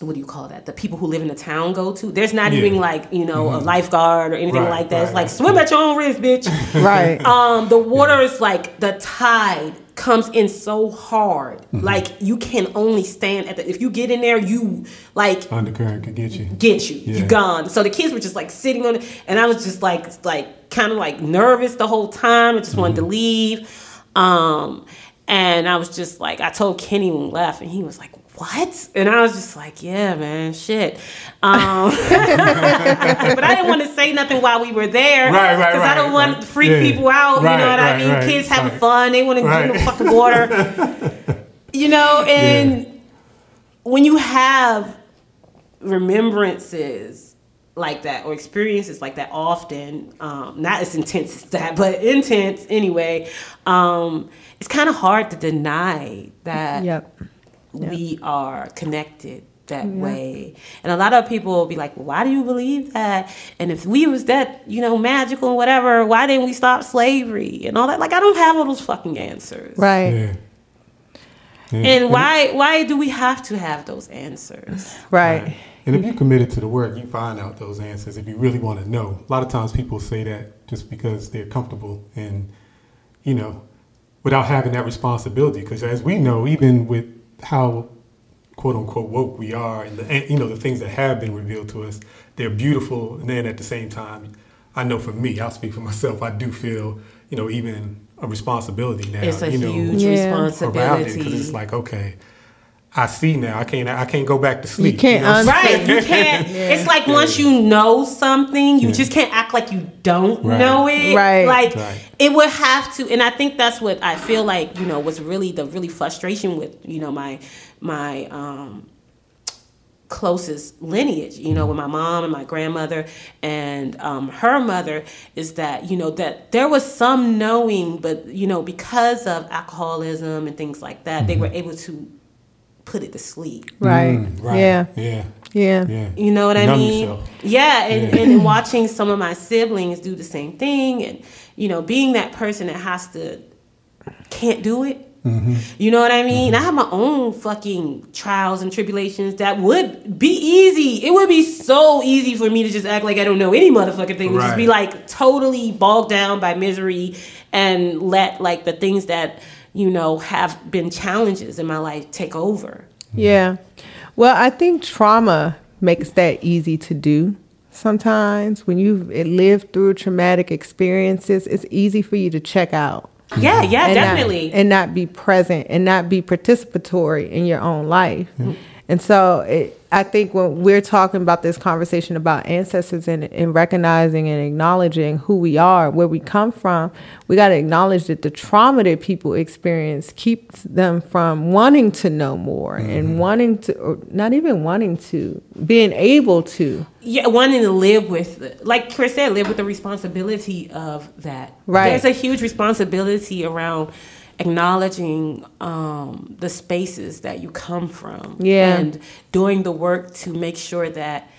Speaker 1: what do you call that? The people who live in the town go to. There's not
Speaker 3: Yeah.
Speaker 1: even like, you know, a lifeguard or anything
Speaker 3: Right,
Speaker 1: like that. It's like
Speaker 3: right.
Speaker 1: swim at your own risk, bitch.
Speaker 2: right.
Speaker 1: Um, the water is like the tide comes in so hard, like you can only stand at the. If you get in there, you like
Speaker 3: Undercurrent could get you.
Speaker 1: get you.
Speaker 3: Yeah.
Speaker 1: You gone. So the kids were just like sitting on it, and I was just like like kind of like nervous the whole time. I just wanted to
Speaker 3: Mm-hmm.
Speaker 1: leave. Um, and I was just like, I told Kenny when we left, and he was like, "What?" And I was just like, "Yeah, man, shit." Um, but I didn't want to say nothing while we were there,
Speaker 3: Right, right,
Speaker 1: I
Speaker 3: right,
Speaker 1: don't want
Speaker 3: right.
Speaker 1: to freak
Speaker 3: Yeah.
Speaker 1: people out.
Speaker 3: Right,
Speaker 1: you know what I mean?
Speaker 3: right,
Speaker 1: Kids having fun, they want to get in the fucking water. you know, and when you have remembrances like that or experiences like that often um, not as intense as that but intense anyway um, it's kind of hard to deny that
Speaker 2: Yep.
Speaker 1: We are connected that way and a lot of people will be like why do you believe that and if we was that you know magical and whatever why didn't we stop slavery and all that like i don't have all those fucking answers
Speaker 2: Right.
Speaker 3: Yeah. Yeah.
Speaker 1: and why why do we have to have those answers
Speaker 2: Right.
Speaker 3: And if you're committed to the work, you find out those answers if you really want to know. A lot of times people say that just because they're comfortable and, you know, without having that responsibility. Because as we know, even with how quote unquote woke we are and, the, and, you know, the things that have been revealed to us, they're beautiful. And then at the same time, I know for me, I'll speak for myself, I do feel, you know, even a responsibility now.
Speaker 1: It's a
Speaker 3: you know,
Speaker 1: huge
Speaker 2: Yeah.
Speaker 3: around it
Speaker 1: responsibility.
Speaker 3: because it's like, okay, I see now. I can't. I can't go back to sleep.
Speaker 2: You can't
Speaker 3: know what I'm
Speaker 2: un-
Speaker 1: Right, you can't. It's like once you know something, you just can't act like you don't
Speaker 3: Right.
Speaker 1: know it.
Speaker 2: Right.
Speaker 1: Like
Speaker 3: Right.
Speaker 1: it would have to, and I think that's what I feel like. You know, was really the really frustration with you know my my um, closest lineage. You know, with my mom and my grandmother and um, her mother, is that you know that there was some knowing, but you know because of alcoholism and things like that, they were able to put it to sleep.
Speaker 2: Right.
Speaker 3: Mm, right.
Speaker 2: Yeah.
Speaker 3: Yeah.
Speaker 2: Yeah.
Speaker 3: Yeah.
Speaker 1: You know what I
Speaker 3: Numb
Speaker 1: mean?
Speaker 3: yourself.
Speaker 1: Yeah, and,
Speaker 3: Yeah.
Speaker 1: and watching some of my siblings do the same thing, and you know, being that person that has to can't do it.
Speaker 3: Mm-hmm.
Speaker 1: You know what I mean? I have my own fucking trials and tribulations that would be easy. It would be so easy for me to just act like I don't know any motherfucking thing. Just be like totally bogged down by misery and let like the things that you know have been challenges in my life take over.
Speaker 2: Yeah. Well, I think trauma makes that easy to do. Sometimes when you've lived through traumatic experiences, it's easy for you to check out.
Speaker 1: Yeah, yeah,
Speaker 2: and
Speaker 1: definitely.
Speaker 2: Not, and not be present and not be participatory in your own life. And so it, I think when we're talking about this conversation about ancestors and, and recognizing and acknowledging who we are, where we come from, we got to acknowledge that the trauma that people experience keeps them from wanting to know more and mm-hmm. wanting to, or not even wanting to, being able to.
Speaker 1: yeah, wanting to live with, like Chris said, live with the responsibility of that.
Speaker 2: Right.
Speaker 1: There's a huge responsibility around acknowledging um, the spaces that you come from.
Speaker 2: Yeah.
Speaker 1: And doing the work to make sure that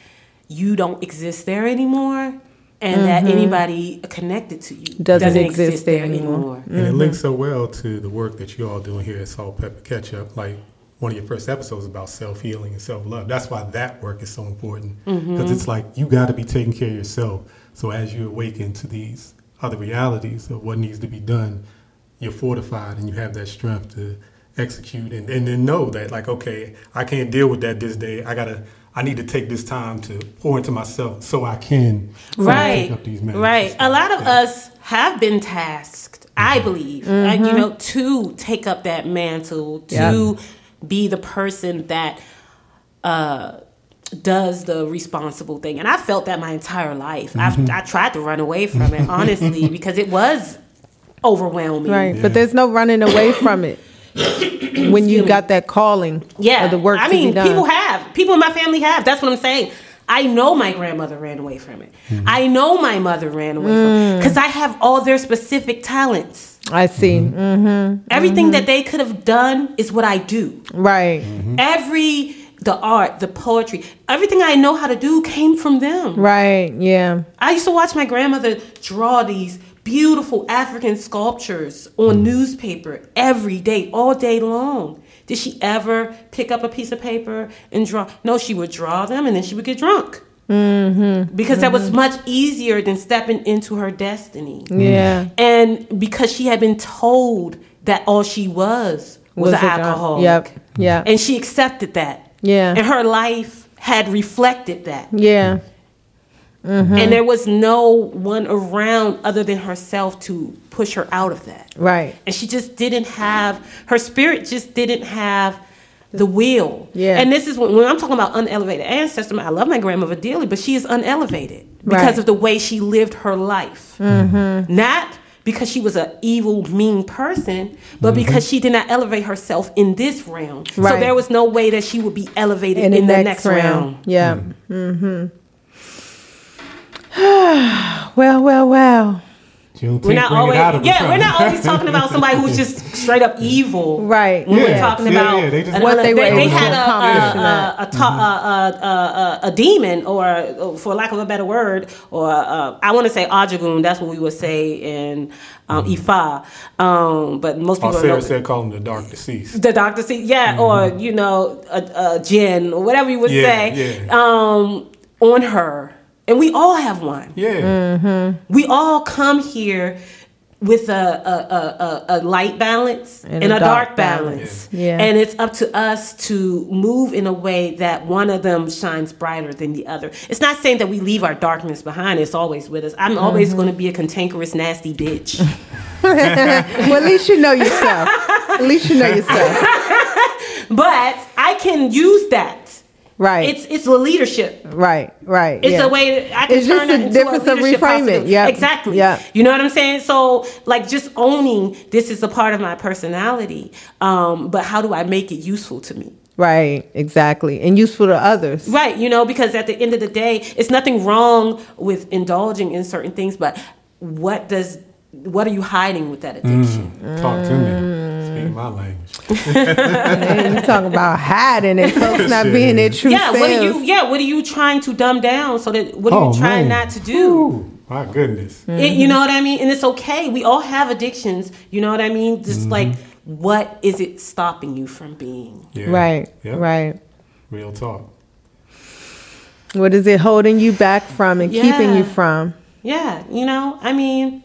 Speaker 1: you don't exist there anymore and that anybody connected to you
Speaker 2: Mm-hmm. Doesn't exist there anymore.
Speaker 3: And it links so well to the work that you all doing here at Salt Pepper Ketchup. Like one of your first episodes about self healing and self love. That's why that work is so important because it's like you got to be taking care of yourself. So as you awaken to these other realities of what needs to be done, you're fortified and you have that strength to execute and, and then know that like okay i can't deal with that this day. I gotta i need to take this time to pour into myself so i can
Speaker 1: right.
Speaker 3: up these
Speaker 1: right. A lot of
Speaker 3: Yeah.
Speaker 1: us have been tasked i believe uh, you know to take up that mantle to be the person that uh does the responsible thing. And i felt that my entire life. I've, i tried to run away from it honestly because it was overwhelming.
Speaker 2: Right. But there's no running away from it when you got that calling
Speaker 1: yeah
Speaker 2: of the work
Speaker 1: i
Speaker 2: to
Speaker 1: mean
Speaker 2: be done.
Speaker 1: people have. People in my family have. That's what i'm saying. I know my grandmother ran away from it. Mm-hmm. I know my mother ran away from it mm. because i have all their specific talents.
Speaker 2: I see. Mm,
Speaker 1: everything that they could have done is what i do.
Speaker 2: Right.
Speaker 1: every the art the poetry everything i know how to do came from them.
Speaker 2: Right. Yeah.
Speaker 1: I used to watch my grandmother draw these beautiful African sculptures on mm. newspaper every day, all day long. Did she ever pick up a piece of paper and draw? No, she would draw them and then she would get drunk. Mm-hmm. Because that was mm-hmm. much easier than stepping into her destiny. Mm.
Speaker 2: Yeah.
Speaker 1: And because she had been told that all she was was,
Speaker 2: Was
Speaker 1: an alcoholic.
Speaker 2: Yep. Yeah.
Speaker 1: And she accepted that.
Speaker 2: Yeah.
Speaker 1: And her life had reflected that.
Speaker 2: Yeah. Mm-hmm.
Speaker 1: And there was no one around other than herself to push her out of that.
Speaker 2: Right.
Speaker 1: And she just didn't have, her spirit just didn't have the will.
Speaker 2: Yeah.
Speaker 1: And this is when, when I'm talking about unelevated ancestor, I love my grandmother dearly, but she is unelevated because
Speaker 2: Right.
Speaker 1: of the way she lived her life. Mm-hmm. Not because she was an evil, mean person, but mm-hmm. because she did not elevate herself in this realm. So there was no way that she would be elevated in,
Speaker 2: In,
Speaker 1: the, next, realm.
Speaker 2: Yeah. Mm. Mm-hmm. well, well, well.
Speaker 3: Juneteenth
Speaker 1: We're not always,
Speaker 3: out of
Speaker 1: yeah,
Speaker 3: us,
Speaker 1: we're not always talking about somebody who's just straight up evil.
Speaker 2: Right.
Speaker 1: When we're talking
Speaker 3: yeah,
Speaker 1: about
Speaker 3: yeah, they just-
Speaker 2: What they were
Speaker 1: they, had
Speaker 2: accomplish
Speaker 1: a a, a, ta- a, a, a, a demon, or uh, for lack of a better word, or uh, I want to say Ajagun. That's what we would say in um, Ifa. Um, but most
Speaker 3: Oh,
Speaker 1: people
Speaker 3: Sarah
Speaker 1: know
Speaker 3: said call him the dark deceased.
Speaker 1: the dark see yeah or you know a, a gin or whatever you would
Speaker 3: Yeah,
Speaker 1: say
Speaker 3: yeah.
Speaker 1: um on her and we all have one.
Speaker 3: Yeah. Mm-hmm.
Speaker 1: we all come here with a a, a, a, a light balance and, a, dark, balance,
Speaker 2: Yeah.
Speaker 1: and it's up to us to move in a way that one of them shines brighter than the other. It's not saying that we leave our darkness behind. It's always with us. I'm always mm-hmm. going to be a cantankerous nasty bitch.
Speaker 2: Well, at least you know yourself. At least you know yourself.
Speaker 1: but i can use that
Speaker 2: Right.
Speaker 1: it's it's a leadership
Speaker 2: right. Right.
Speaker 1: It's
Speaker 2: yeah.
Speaker 1: a way that I can
Speaker 2: It's
Speaker 1: turn
Speaker 2: just
Speaker 1: it
Speaker 2: a
Speaker 1: into
Speaker 2: difference
Speaker 1: a
Speaker 2: of reframing. Yep.
Speaker 1: exactly.
Speaker 2: Yeah.
Speaker 1: You know what I'm saying? So, like, just owning this is a part of my personality. Um, but how do I make it useful to me?
Speaker 2: Right. Exactly. And useful to others.
Speaker 1: Right. You know, because at the end of the day, it's nothing wrong with indulging in certain things, but what does what are you hiding with that addiction?
Speaker 3: Talk to me. Speak my language.
Speaker 2: And you talking about hiding and folks not being their true
Speaker 1: Yeah.
Speaker 2: selves.
Speaker 1: What are you? Yeah. What are you trying to dumb down? So that what are
Speaker 3: Oh,
Speaker 1: you trying
Speaker 3: man.
Speaker 1: not to do?
Speaker 3: Ooh, my goodness.
Speaker 1: It, you know what I mean? And it's okay. We all have addictions. You know what I mean? Just
Speaker 3: Mm-hmm.
Speaker 1: like, what is it stopping you from being?
Speaker 3: Yeah.
Speaker 2: Right.
Speaker 3: Yep.
Speaker 2: Right.
Speaker 3: Real talk.
Speaker 2: What is it holding you back from and keeping you from?
Speaker 1: Yeah, you know, I mean,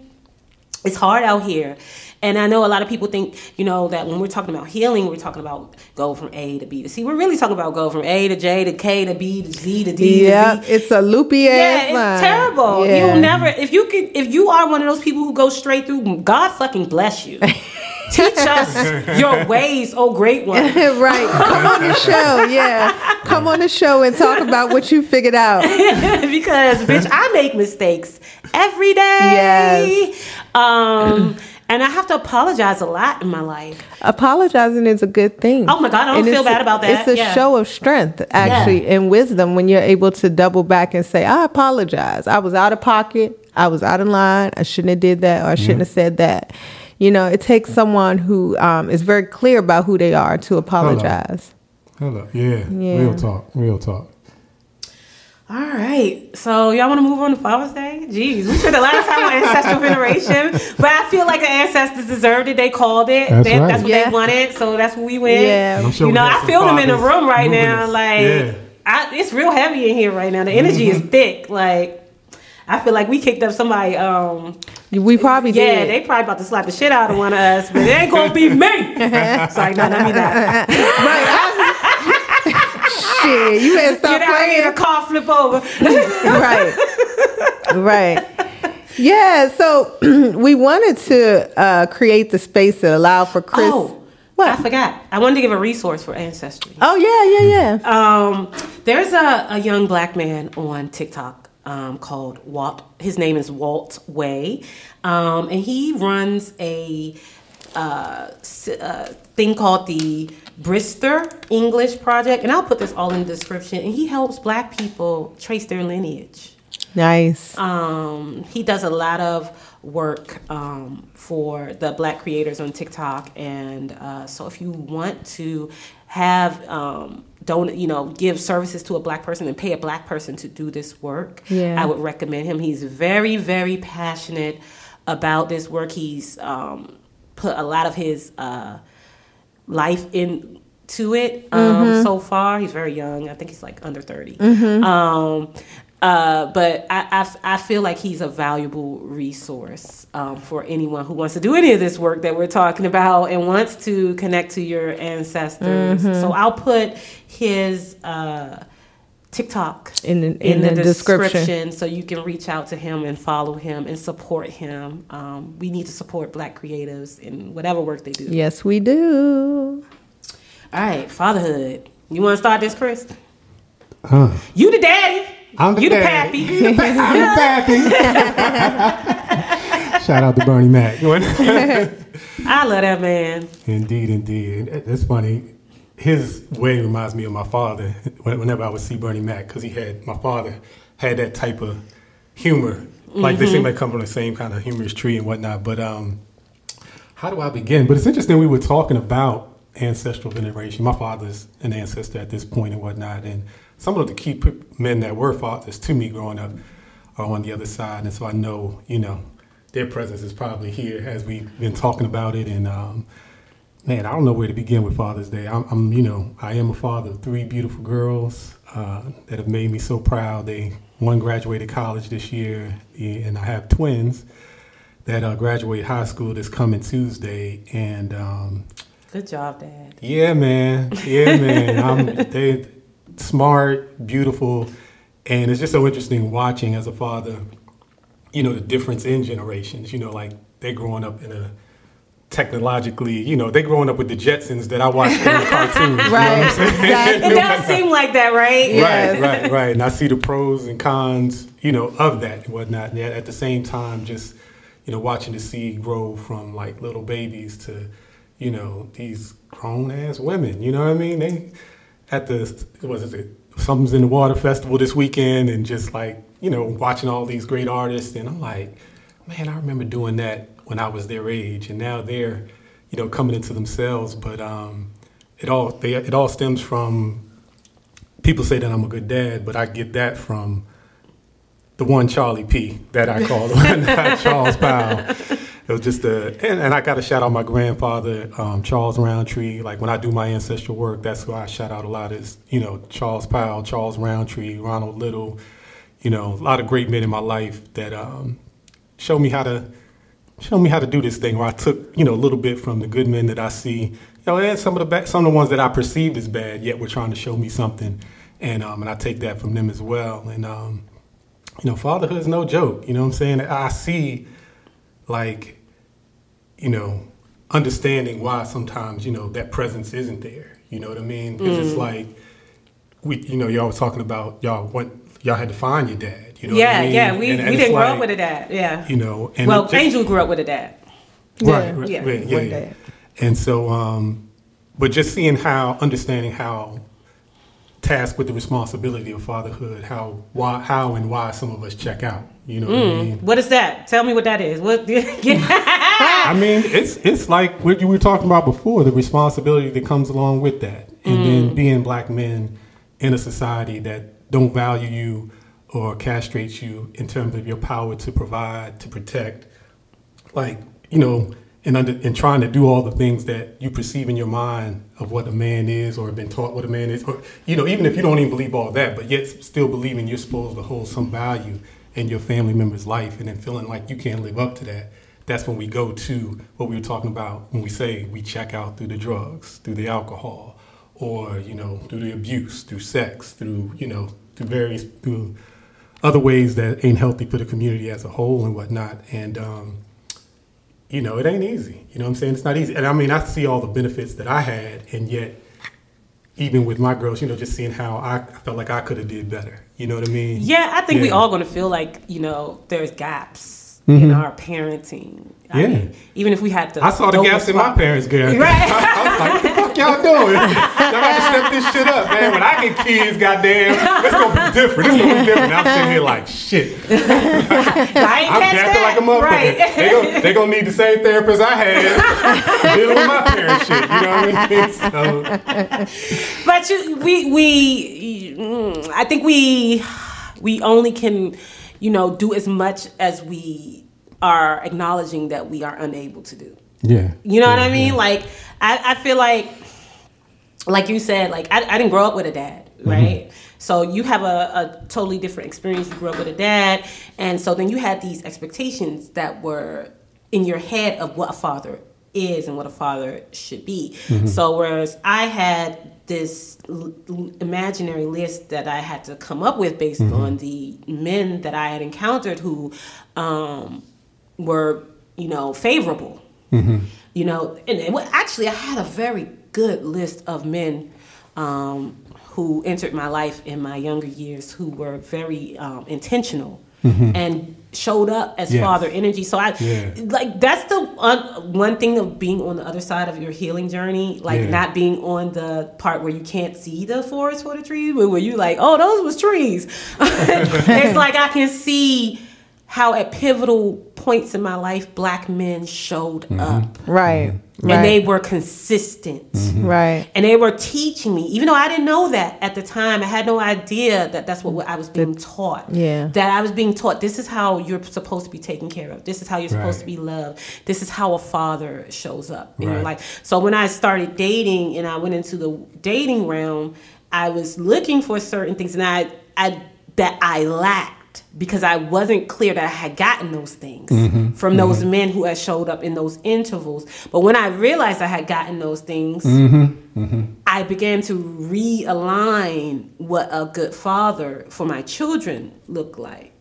Speaker 1: it's hard out here. And I know a lot of people think, you know, that when we're talking about healing, we're talking about go from A to B to C. We're really talking about go from A to J to K to B to Z to D
Speaker 2: Yeah,
Speaker 1: to Z.
Speaker 2: it's a loopy
Speaker 1: Yeah,
Speaker 2: ass
Speaker 1: it's
Speaker 2: line.
Speaker 1: terrible.
Speaker 2: Yeah.
Speaker 1: You'll never if you could if you are one of those people who go straight through, God fucking bless you. Teach us your ways, oh great one.
Speaker 2: right. Come on the show. Yeah. Come on the show and talk about what you figured out.
Speaker 1: because bitch, I make mistakes every day.
Speaker 2: Yes.
Speaker 1: Um, and I have to apologize a lot in my life.
Speaker 2: Apologizing is a good thing.
Speaker 1: Oh my God, I don't
Speaker 2: And
Speaker 1: feel
Speaker 2: it's
Speaker 1: bad
Speaker 2: a-
Speaker 1: about that.
Speaker 2: It's a
Speaker 1: Yeah.
Speaker 2: show of strength, actually, and wisdom when you're able to double back and say, I apologize. I was out of pocket. I was out of line. I shouldn't have did that or I shouldn't have said that. You know, it takes someone who um, is very clear about who they are to apologize.
Speaker 3: Hello. Yeah.
Speaker 2: Yeah.
Speaker 3: Real talk. Real talk.
Speaker 1: All right, so y'all want to move on to Father's Day? Jeez, we spent the last time on ancestral veneration, but I feel like the ancestors deserved it. They called it.
Speaker 3: That's
Speaker 1: They-
Speaker 3: right.
Speaker 1: That's what
Speaker 2: Yeah.
Speaker 1: they wanted, so that's what we went.
Speaker 2: Yeah.
Speaker 3: Sure
Speaker 1: you know, I feel them in the room right now.
Speaker 3: us.
Speaker 1: Like,
Speaker 3: Yeah.
Speaker 1: I, it's real heavy in here right now. The energy
Speaker 3: Mm-hmm.
Speaker 1: is thick. Like, I feel like we kicked up somebody. Um,
Speaker 2: We probably did.
Speaker 1: yeah,
Speaker 2: did.
Speaker 1: they probably about to slap the shit out of one of us, but it ain't gonna be me. Sorry, no, not me that.
Speaker 2: Shit, you better stop
Speaker 1: Get out here, the car flip over.
Speaker 2: right. Right. Yeah, so we wanted to uh, create the space that allowed for Chris.
Speaker 1: Oh,
Speaker 2: What?
Speaker 1: I forgot. I wanted to give a resource for ancestry.
Speaker 2: Oh, yeah, yeah, yeah.
Speaker 1: Um, there's a, a young black man on TikTok um, called Walt. His name is Walt Way, um, and he runs a uh, uh, thing called the Brister English Project. And I'll put this all in the description. And he helps black people trace their lineage.
Speaker 2: Nice.
Speaker 1: Um, he does a lot of work um, for the black creators on TikTok, and uh, so if you want to have um, don't you know give services to a black person and pay a black person to do this work,
Speaker 2: Yeah.
Speaker 1: I would recommend him. He's very very passionate about this work. He's um, put a lot of his uh, life into it um, so far. He's very young. I think he's like under 30. Um, uh, but I, I, I feel like he's a valuable resource um, for anyone who wants to do any of this work that we're talking about and wants to connect to your ancestors. So I'll put his uh, TikTok
Speaker 2: In the- in the description.
Speaker 1: so you can reach out to him and follow him and support him. Um, we need to support black creatives in whatever work they do.
Speaker 2: Yes, we do.
Speaker 1: All right, fatherhood. You want to start this, Chris?
Speaker 3: Huh.
Speaker 1: You the daddy.
Speaker 3: I'm the
Speaker 1: you
Speaker 3: daddy.
Speaker 1: the pappy.
Speaker 3: I'm happy. Shout out to Bernie Mac.
Speaker 1: I love that man.
Speaker 3: indeed, indeed. And That's funny. His way reminds me of my father. Whenever I would see Bernie Mac, because he had my father had that type of humor. Like they seem like come from the same kind of humorous tree and whatnot. But um, how do I begin? But it's interesting. We were talking about ancestral veneration. My father's an ancestor at this point and whatnot, and some of the key men that were fathers to me growing up are on the other side, and so I know, you know, their presence is probably here as we've been talking about it. And um, man, I don't know where to begin with Father's Day. I'm, I'm you know, I am a father of three beautiful girls uh, that have made me so proud. They one graduated college this year, and I have twins that uh, graduate high school this coming Tuesday. And um,
Speaker 1: Good job, Dad.
Speaker 3: yeah, man, yeah, man, I'm they smart, beautiful, and it's just so interesting watching as a father. You know the difference in generations. You know, like they're growing up in a technologically, you know, they're growing up with the Jetsons that I watched in the cartoons. You know what I'm
Speaker 2: Right,
Speaker 3: saying?
Speaker 2: exactly.
Speaker 1: It does seem like that, right?
Speaker 2: Yes.
Speaker 3: Right, right, right. And I see the pros and cons, you know, of that and whatnot. And at the same time, just, you know, watching the seed grow from like little babies to, you know, these grown ass women. You know what I mean? They at the what is it? Something's in the Water Festival this weekend, and just like you know, watching all these great artists, and I'm like, man, I remember doing that when I was their age, and now they're, you know, coming into themselves. But um, it all they, it all stems from people say that I'm a good dad, but I get that from the one Charlie P that I call Charles Powell. It was just a, and, and I got to shout out my grandfather, um, Charles Roundtree. Like when I do my ancestral work, that's who I shout out a lot is, you know, Charles Powell, Charles Roundtree, Ronald Little, you know, a lot of great men in my life that um, show me how to, show me how to do this thing where I took, you know, a little bit from the good men that I see, you know, and some of the bad, some of the ones that I perceived as bad, yet were trying to show me something. And, um, and I take that from them as well. And, um, you know, fatherhood is no joke. You know what I'm saying? I see, like, you know, understanding why sometimes, you know, that presence isn't there. You know what I mean? Because it's like, we, you know, y'all was talking about y'all want y'all had to find your dad. You know
Speaker 1: yeah,
Speaker 3: what I mean?
Speaker 1: yeah. We,
Speaker 3: And- and
Speaker 1: we
Speaker 3: it's
Speaker 1: didn't grow
Speaker 3: like,
Speaker 1: up with a dad. Yeah.
Speaker 3: You know, and
Speaker 1: well,
Speaker 3: just-
Speaker 1: Angel grew up with a dad.
Speaker 3: Right,
Speaker 2: Yeah.
Speaker 3: right,
Speaker 1: Yeah.
Speaker 3: right, yeah, yeah.
Speaker 2: day.
Speaker 3: And so, um, but just seeing how, understanding how tasked with the responsibility of fatherhood, how, why, how, and why some of us check out. You know what I mean?
Speaker 1: What is that? Tell me what that is. What?
Speaker 3: I mean, it's it's like what you were talking about before, the responsibility that comes along with that, and then being black men in a society that don't value you or castrate you in terms of your power to provide, to protect, like you know, and under and trying to do all the things that you perceive in your mind of what a man is or have been taught what a man is, or you know, even if you don't even believe all that, but yet still believing you're supposed to hold some value in your family member's life, and then feeling like you can't live up to that. That's when we go to what we were talking about when we say we check out through the drugs, through the alcohol, or you know, through the abuse, through sex, through you know, through various through other ways that ain't healthy for the community as a whole and whatnot. And um, you know, it ain't easy. You know what I'm saying? It's not easy. And I mean, I see all the benefits that I had, and yet, even with my girls, you know, just seeing how I felt like I could have did better. You know what I mean?
Speaker 1: yeah, I think we all going to feel like you know there's gaps in our parenting. I
Speaker 3: Yeah.
Speaker 1: mean, even if we had to.
Speaker 3: I saw the gaps in my parents' gap.
Speaker 1: Right.
Speaker 3: I was like, fuck y'all doing? Y'all got to step this shit up, man. When I get kids, goddamn, it's gonna be different. It's gonna be different. I'm sitting here like, shit.
Speaker 1: I ain't
Speaker 3: I'm
Speaker 1: catch
Speaker 3: gapping
Speaker 1: that.
Speaker 3: like a motherfucker.
Speaker 1: Right.
Speaker 3: They gonna, they gonna need the same therapist I had dealing with my parents shit. You know what I mean? So,
Speaker 1: but you, we we mm, I think we we only can you know do as much as we are acknowledging that we are unable to do.
Speaker 3: yeah.
Speaker 1: You know what I mean? Like I, I feel like like you said, like I, I didn't grow up with a dad, mm-hmm. right? So you have a, a totally different experience. You grew up with a dad, and so then you had these expectations that were in your head of what a father is and what a father should be. Mm-hmm. So whereas I had this l- imaginary list that I had to come up with based mm-hmm. on the men that I had encountered who um, were, you know, favorable you know and wa- actually i had a very good list of men um, who entered my life in my younger years who were very um, intentional and showed up as
Speaker 3: Yes.
Speaker 1: father energy. So I
Speaker 3: Yeah.
Speaker 1: like that's the un- one thing of being on the other side of your healing journey, like
Speaker 3: Yeah.
Speaker 1: not being on the part where you can't see the forest for the trees, but where you like, oh, those was trees. it's like I can see how at pivotal points in my life, black men showed up,
Speaker 2: Right.
Speaker 1: and
Speaker 2: Right.
Speaker 1: they were consistent. Mm-hmm.
Speaker 2: right.
Speaker 1: And they were teaching me, even though I didn't know that at the time. I had no idea that that's what I was being taught.
Speaker 2: Yeah.
Speaker 1: That I was being taught this is how you're supposed to be taken care of. This is how you're supposed to be loved. This is how a father shows up in your
Speaker 3: Right.
Speaker 1: life. So when I started dating and I went into the dating realm, I was looking for certain things and I, I that I lacked because I wasn't clear that I had gotten those things mm-hmm. from those mm-hmm. men who had showed up in those intervals. But when I realized I had gotten those things, mm-hmm. I began to realign what a good father for my children looked like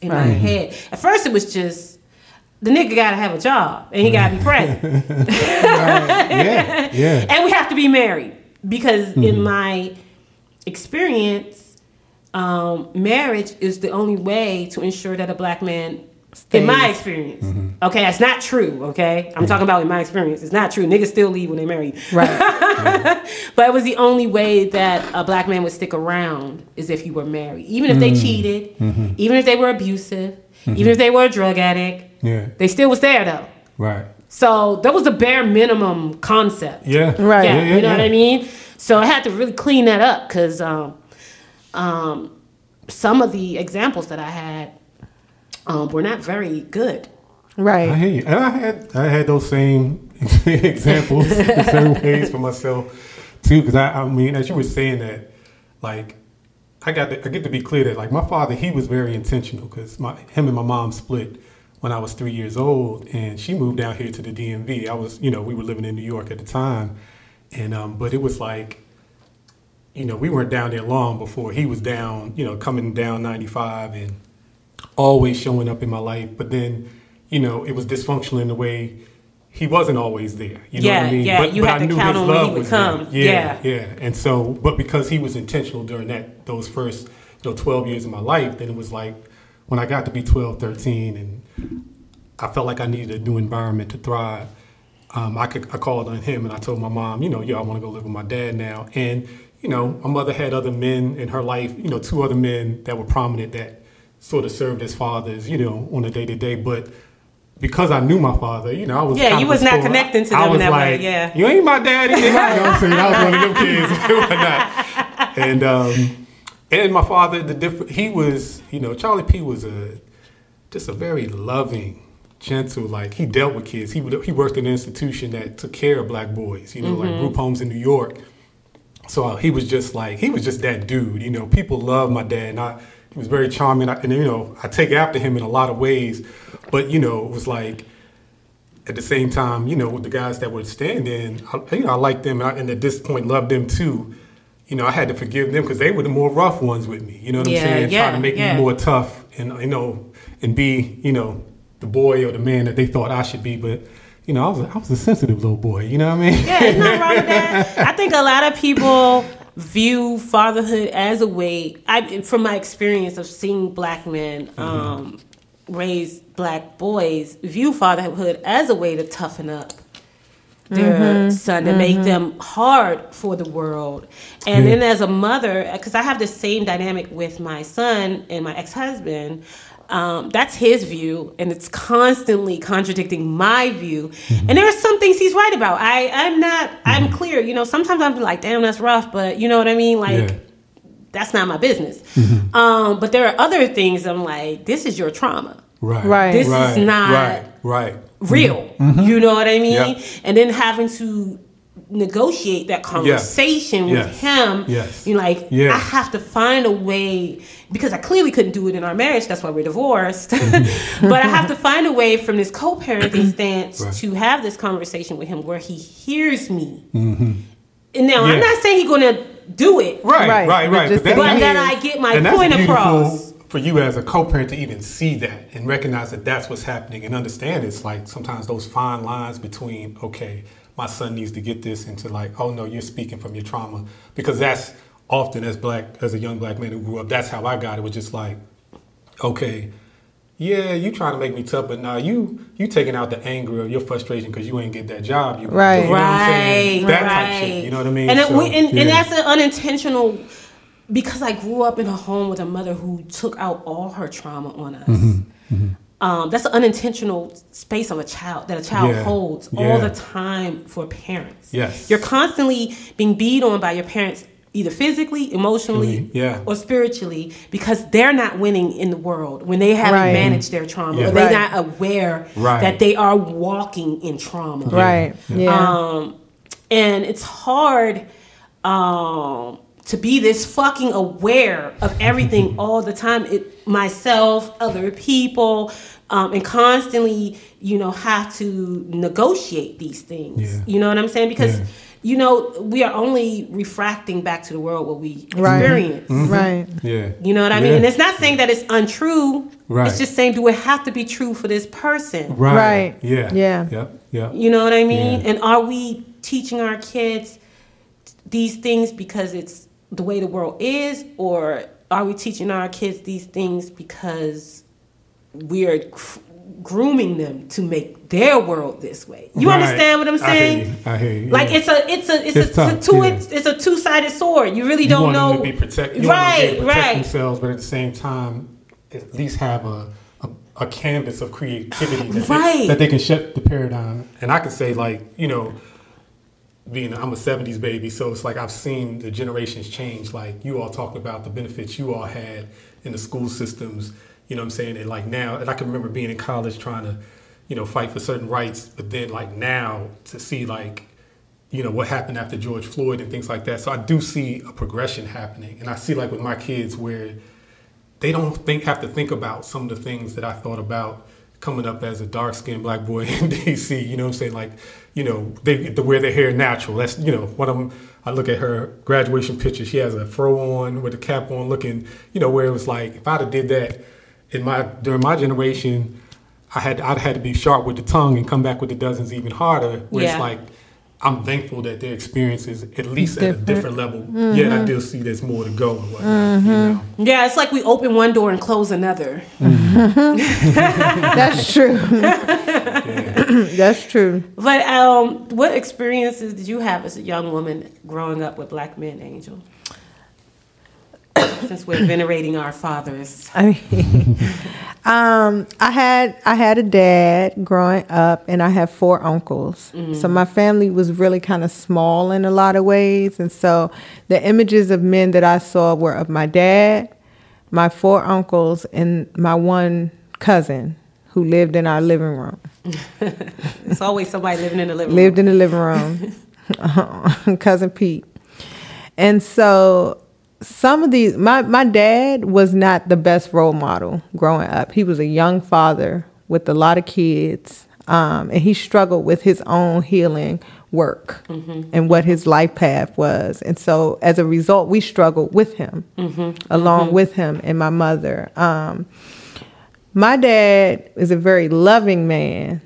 Speaker 1: in my head. At first, it was just the nigga got to have a job and he got to be present,
Speaker 3: yeah, yeah.
Speaker 1: and we have to be married because in my experience, um, marriage is the only way to ensure that a black man. In my experience,
Speaker 3: Mm-hmm.
Speaker 1: okay, that's not true. Okay, I'm talking about in my experience. It's not true. Niggas still leave when they marry.
Speaker 2: Right.
Speaker 1: But it was the only way that a black man would stick around is if you were married. Even if they
Speaker 3: Mm.
Speaker 1: cheated,
Speaker 3: Mm-hmm.
Speaker 1: even if they were abusive, even if they were a drug addict,
Speaker 3: Yeah.
Speaker 1: they still was there though.
Speaker 3: Right.
Speaker 1: So that was the bare minimum concept.
Speaker 3: Yeah.
Speaker 2: Right.
Speaker 1: Yeah,
Speaker 3: Yeah, yeah,
Speaker 1: you know what. I mean? So I had to really clean that up because um, um, some of the examples that I had um, were not very good.
Speaker 3: I
Speaker 2: Right.
Speaker 3: hear. And I had I had those same examples in certain ways for myself too. Because I, I mean, as you were saying that, like, I got to, I get to be clear that like my father, he was very intentional because my him and my mom split when I was three years old, and she moved down here to the DMV. I was, you know, we were living in New York at the time, and um, but it was like. You know, we weren't down there long before he was down, you know, coming down 95 and always showing up in my life. But then, you know, it was dysfunctional in the way he wasn't always there. You know
Speaker 1: Yeah,
Speaker 3: what I mean?
Speaker 1: yeah,
Speaker 3: But,
Speaker 1: you
Speaker 3: but
Speaker 1: had
Speaker 3: I
Speaker 1: to
Speaker 3: knew
Speaker 1: count
Speaker 3: his
Speaker 1: on when he
Speaker 3: love
Speaker 1: would
Speaker 3: was there.
Speaker 1: come.
Speaker 3: Yeah,
Speaker 1: Yeah.
Speaker 3: yeah. And so, but because he was intentional during that those first, you know, 12 years of my life, then it was like when I got to be 12, 13, and I felt like I needed a new environment to thrive. Um, I could I called on him and I told my mom, you know, yo, I want to go live with my dad now. And you know, my mother had other men in her life, you know, two other men that were prominent that sort of served as fathers, you know, on a day to day. But because I knew my father, you know, I was
Speaker 1: Yeah, you was not connecting to them in
Speaker 3: was
Speaker 1: that way,
Speaker 3: like,
Speaker 1: yeah.
Speaker 3: you ain't my daddy. You know what I'm saying? I was one of them kids and whatnot. And um, and my father, the different, he was, you know, Charlie P was a just a very loving, gentle. Like he dealt with kids. He would, he worked in an institution that took care of black boys. You know,
Speaker 1: Mm-hmm.
Speaker 3: like group homes in New York. So uh, he was just like he was just that dude. You know, people love my dad. And I, he was very charming. I, and you know, I take after him in a lot of ways. But you know, it was like at the same time, you know, with the guys that were standing, I, you know, I liked them, and, I, and at this point, loved them too. You know, I had to forgive them because they were the more rough ones with me. You know what
Speaker 1: Yeah,
Speaker 3: I'm saying?
Speaker 1: yeah,
Speaker 3: Trying to make
Speaker 1: yeah.
Speaker 3: me more tough and you know, and be you know the boy or the man that they thought I should be. But you know, I was a, I was a sensitive little boy. You know what I mean?
Speaker 1: Yeah, there's nothing wrong with that. I think a lot of people view fatherhood as a way. I, from my experience of seeing black men mm-hmm. um, raise black boys, view fatherhood as a way to toughen up their mm-hmm. son to make mm-hmm. them hard for the world. And
Speaker 3: Yeah.
Speaker 1: then as a mother, because I have the same dynamic with my son and my ex husband. Um, that's his view, and it's constantly contradicting my view. And there are some things he's right about. I, I'm not. I'm clear. You know, sometimes I'm like, "Damn, that's rough," but you know what I mean. Like,
Speaker 3: Yeah.
Speaker 1: that's not my business. Um, but there are other things I'm like, "This is your trauma."
Speaker 3: Right.
Speaker 2: Right.
Speaker 1: This is not-
Speaker 3: right. Right.
Speaker 1: real. You know what I mean?
Speaker 3: Yeah.
Speaker 1: And then having to negotiate that conversation with
Speaker 3: Yes.
Speaker 1: him.
Speaker 3: Yes.
Speaker 1: You're like,
Speaker 3: Yeah.
Speaker 1: I have to find a way because I clearly couldn't do it in our marriage. That's why we're divorced. Mm-hmm. but I have to find a way from this co-parenting mm-hmm. stance
Speaker 3: Right.
Speaker 1: to have this conversation with him where he hears me. And now I'm not saying he's going to do it,
Speaker 3: Right.
Speaker 2: Right,
Speaker 3: Right.
Speaker 2: but
Speaker 3: Right.
Speaker 2: just
Speaker 3: that-
Speaker 2: that
Speaker 1: that. I get my
Speaker 3: and
Speaker 1: point
Speaker 3: beautiful
Speaker 1: across.
Speaker 3: for you as a co-parent to even see that and recognize that that's what's happening and understand it's like sometimes those fine lines between okay my son needs to get this into like oh no you're speaking from your trauma because that's often as black as a young black man who grew up that's how i got it was just like okay yeah, you trying to make me tough, but nah, you you taking out the anger of your frustration because you ain't get that job. You
Speaker 2: Right.
Speaker 3: you know what I'm
Speaker 1: right,
Speaker 3: saying? That
Speaker 1: right.
Speaker 3: type shit. You know what I mean?
Speaker 1: And,
Speaker 3: So,
Speaker 1: we, and, and that's an unintentional because I grew up in a home with a mother who took out all her trauma on us.
Speaker 3: Mm-hmm.
Speaker 1: Um, that's an unintentional space of a child that a child
Speaker 3: Yeah.
Speaker 1: holds
Speaker 3: Yeah.
Speaker 1: all the time for parents.
Speaker 3: Yes.
Speaker 1: you're constantly being beat on by your parents. Either physically, emotionally,
Speaker 3: Yeah.
Speaker 1: or spiritually, because they're not winning in the world when they haven't
Speaker 2: Right.
Speaker 1: managed their trauma,
Speaker 3: Yeah.
Speaker 1: or they're
Speaker 2: Right.
Speaker 1: not aware
Speaker 3: Right.
Speaker 1: that they are walking in trauma.
Speaker 2: Right. Yeah.
Speaker 1: Um, and it's hard um, to be this fucking aware of everything all the time. It myself, other people, um, and constantly, you know, have to negotiate these things.
Speaker 3: Yeah.
Speaker 1: You know what I'm saying? Because
Speaker 3: Yeah.
Speaker 1: you know we are only refracting back to the world what we
Speaker 2: Right.
Speaker 1: experience.
Speaker 2: Right.
Speaker 3: yeah.
Speaker 1: You know what I mean? And it's not saying that it's untrue.
Speaker 3: Right.
Speaker 1: It's just saying, do it have to be true for this person?
Speaker 3: Right.
Speaker 2: Right.
Speaker 3: Yeah.
Speaker 2: Yeah.
Speaker 3: Yep. Yep.
Speaker 1: You know what I mean?
Speaker 3: Yeah.
Speaker 1: And are we teaching our kids these things because it's the way the world is, or are we teaching our kids these things because we are gr- grooming them to make their world this way? You
Speaker 3: Right.
Speaker 1: understand what I'm
Speaker 3: I hear
Speaker 1: saying?
Speaker 3: you. I hear you.
Speaker 1: Like
Speaker 3: yeah.
Speaker 1: it's a it's a it's,
Speaker 3: It's
Speaker 1: a,
Speaker 3: tough,
Speaker 1: two
Speaker 3: yeah.
Speaker 1: it's, it's a two sided sword. You really
Speaker 3: you
Speaker 1: don't know
Speaker 3: be protect, you want them to
Speaker 1: right,
Speaker 3: be able to protect
Speaker 1: right.
Speaker 3: themselves, but at the same time, at least have a a, a canvas of creativity that,
Speaker 1: Right.
Speaker 3: they, that they can shift the paradigm. And I can say, like, you know, being I'm a '70s baby, so it's like I've seen the generations change. Like you all talking about the benefits you all had in the school systems. You know what I'm saying? And like now, and I can remember being in college trying to, you know, fight for certain rights. But then like now to see like you know what happened after George Floyd and things like that. So I do see a progression happening, and I see like with my kids where they don't think have to think about some of the things that I thought about coming up as a dark skinned black boy in DC. You know what I'm saying? Like, you know, they to wear their hair natural. That's you know, one of them. I look at her graduation picture. She has a fro on with a cap on, looking, you know, where it was like if I'd have did that in my during my generation, I had I'd had to be sharp with the tongue and come back with the dozens even harder. Where
Speaker 1: Yeah.
Speaker 3: it's like I'm thankful that their experience is at least at a
Speaker 2: Different.
Speaker 3: different level. Yet I do see there's more to go and whatnot. You mm-hmm. know?
Speaker 1: Yeah, it's like we open one door and close another. Mm-hmm.
Speaker 2: That's true. That's true.
Speaker 1: But um, what experiences did you have as a young woman growing up with black men, Angel? Since we're venerating our fathers.
Speaker 2: I mean, um, I had I had a dad growing up, and I had four uncles. So my family was really kind of small in a lot of ways, and so the images of men that I saw were of my dad, my four uncles, and my one cousin who lived in our living room.
Speaker 1: It's always somebody living in the living
Speaker 2: lived
Speaker 1: room.
Speaker 2: Lived in the living room, cousin Pete. And so some of these, my, my dad was not the best role model growing up. He was a young father with a lot of kids, um, and he struggled with his own healing work and what his life path was. And so as a result, we struggled with him, along with him and my mother. Um, my dad is a very loving man,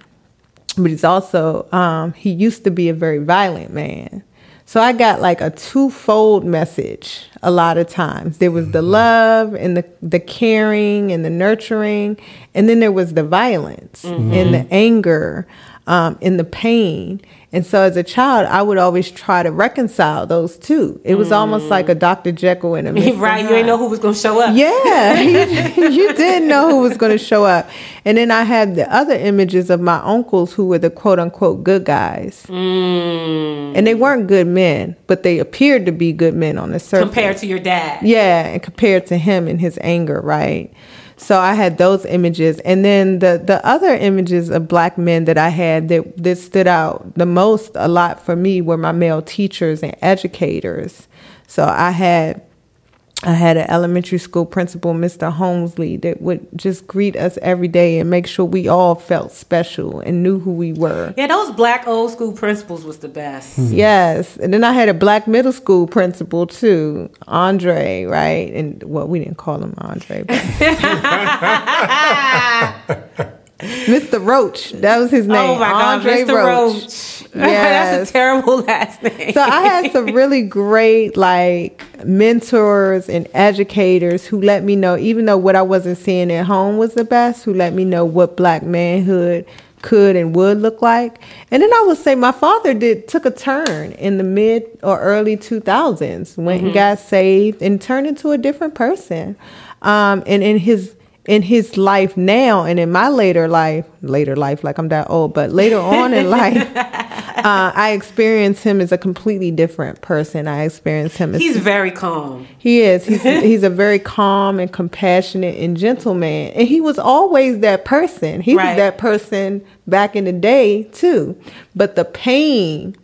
Speaker 2: but he's also um, he used to be a very violent man. So I got like a twofold message a lot of times. There was the love and the the caring and the nurturing, and then there was the violence and the anger um, and the pain. And so as a child, I would always try to reconcile those two. It was almost like a Dr. Jekyll and a Mr.
Speaker 1: right, you ain't
Speaker 2: Hyde.
Speaker 1: know who was gonna show up.
Speaker 2: Yeah, you, you did know who was going to show up. And then I had the other images of my uncles who were the quote unquote good guys.
Speaker 1: Mm,
Speaker 2: And they weren't good men, but they appeared to be good men on the surface.
Speaker 1: compared to your dad.
Speaker 2: Yeah, and compared to him and his anger, right? So I had those images, and then the the other images of black men that I had that that stood out the most a lot for me were my male teachers and educators. So I had I had an elementary school principal, Mr. Holmesley, that would just greet us every day and make sure we all felt special and knew who we were.
Speaker 1: Yeah, those black old school principals was the best. Hmm.
Speaker 2: Yes, and then I had a black middle school principal too, Andre, right? And well, we didn't call him Andre, but Mr. Roach. That was his name.
Speaker 1: Oh my
Speaker 2: Andre
Speaker 1: God, Mr.
Speaker 2: Roach.
Speaker 1: Roach.
Speaker 2: Yes.
Speaker 1: That's a terrible last name.
Speaker 2: So I had some really great like mentors and educators who let me know, even though what I wasn't seeing at home was the best, who let me know what black manhood could and would look like. And then I would say my father did took a turn in the mid or early 2000s, went and got saved and turned into a different person. Um, and in his in his life now and in my later life, later life, like I'm that old, but later on in life, uh, I experience him as a completely different person. I experience him as
Speaker 1: He's very calm.
Speaker 2: he is. He's he's a very calm and compassionate and gentle man. And he was always that person. He
Speaker 1: Right.
Speaker 2: was that person back in the day too. But the pain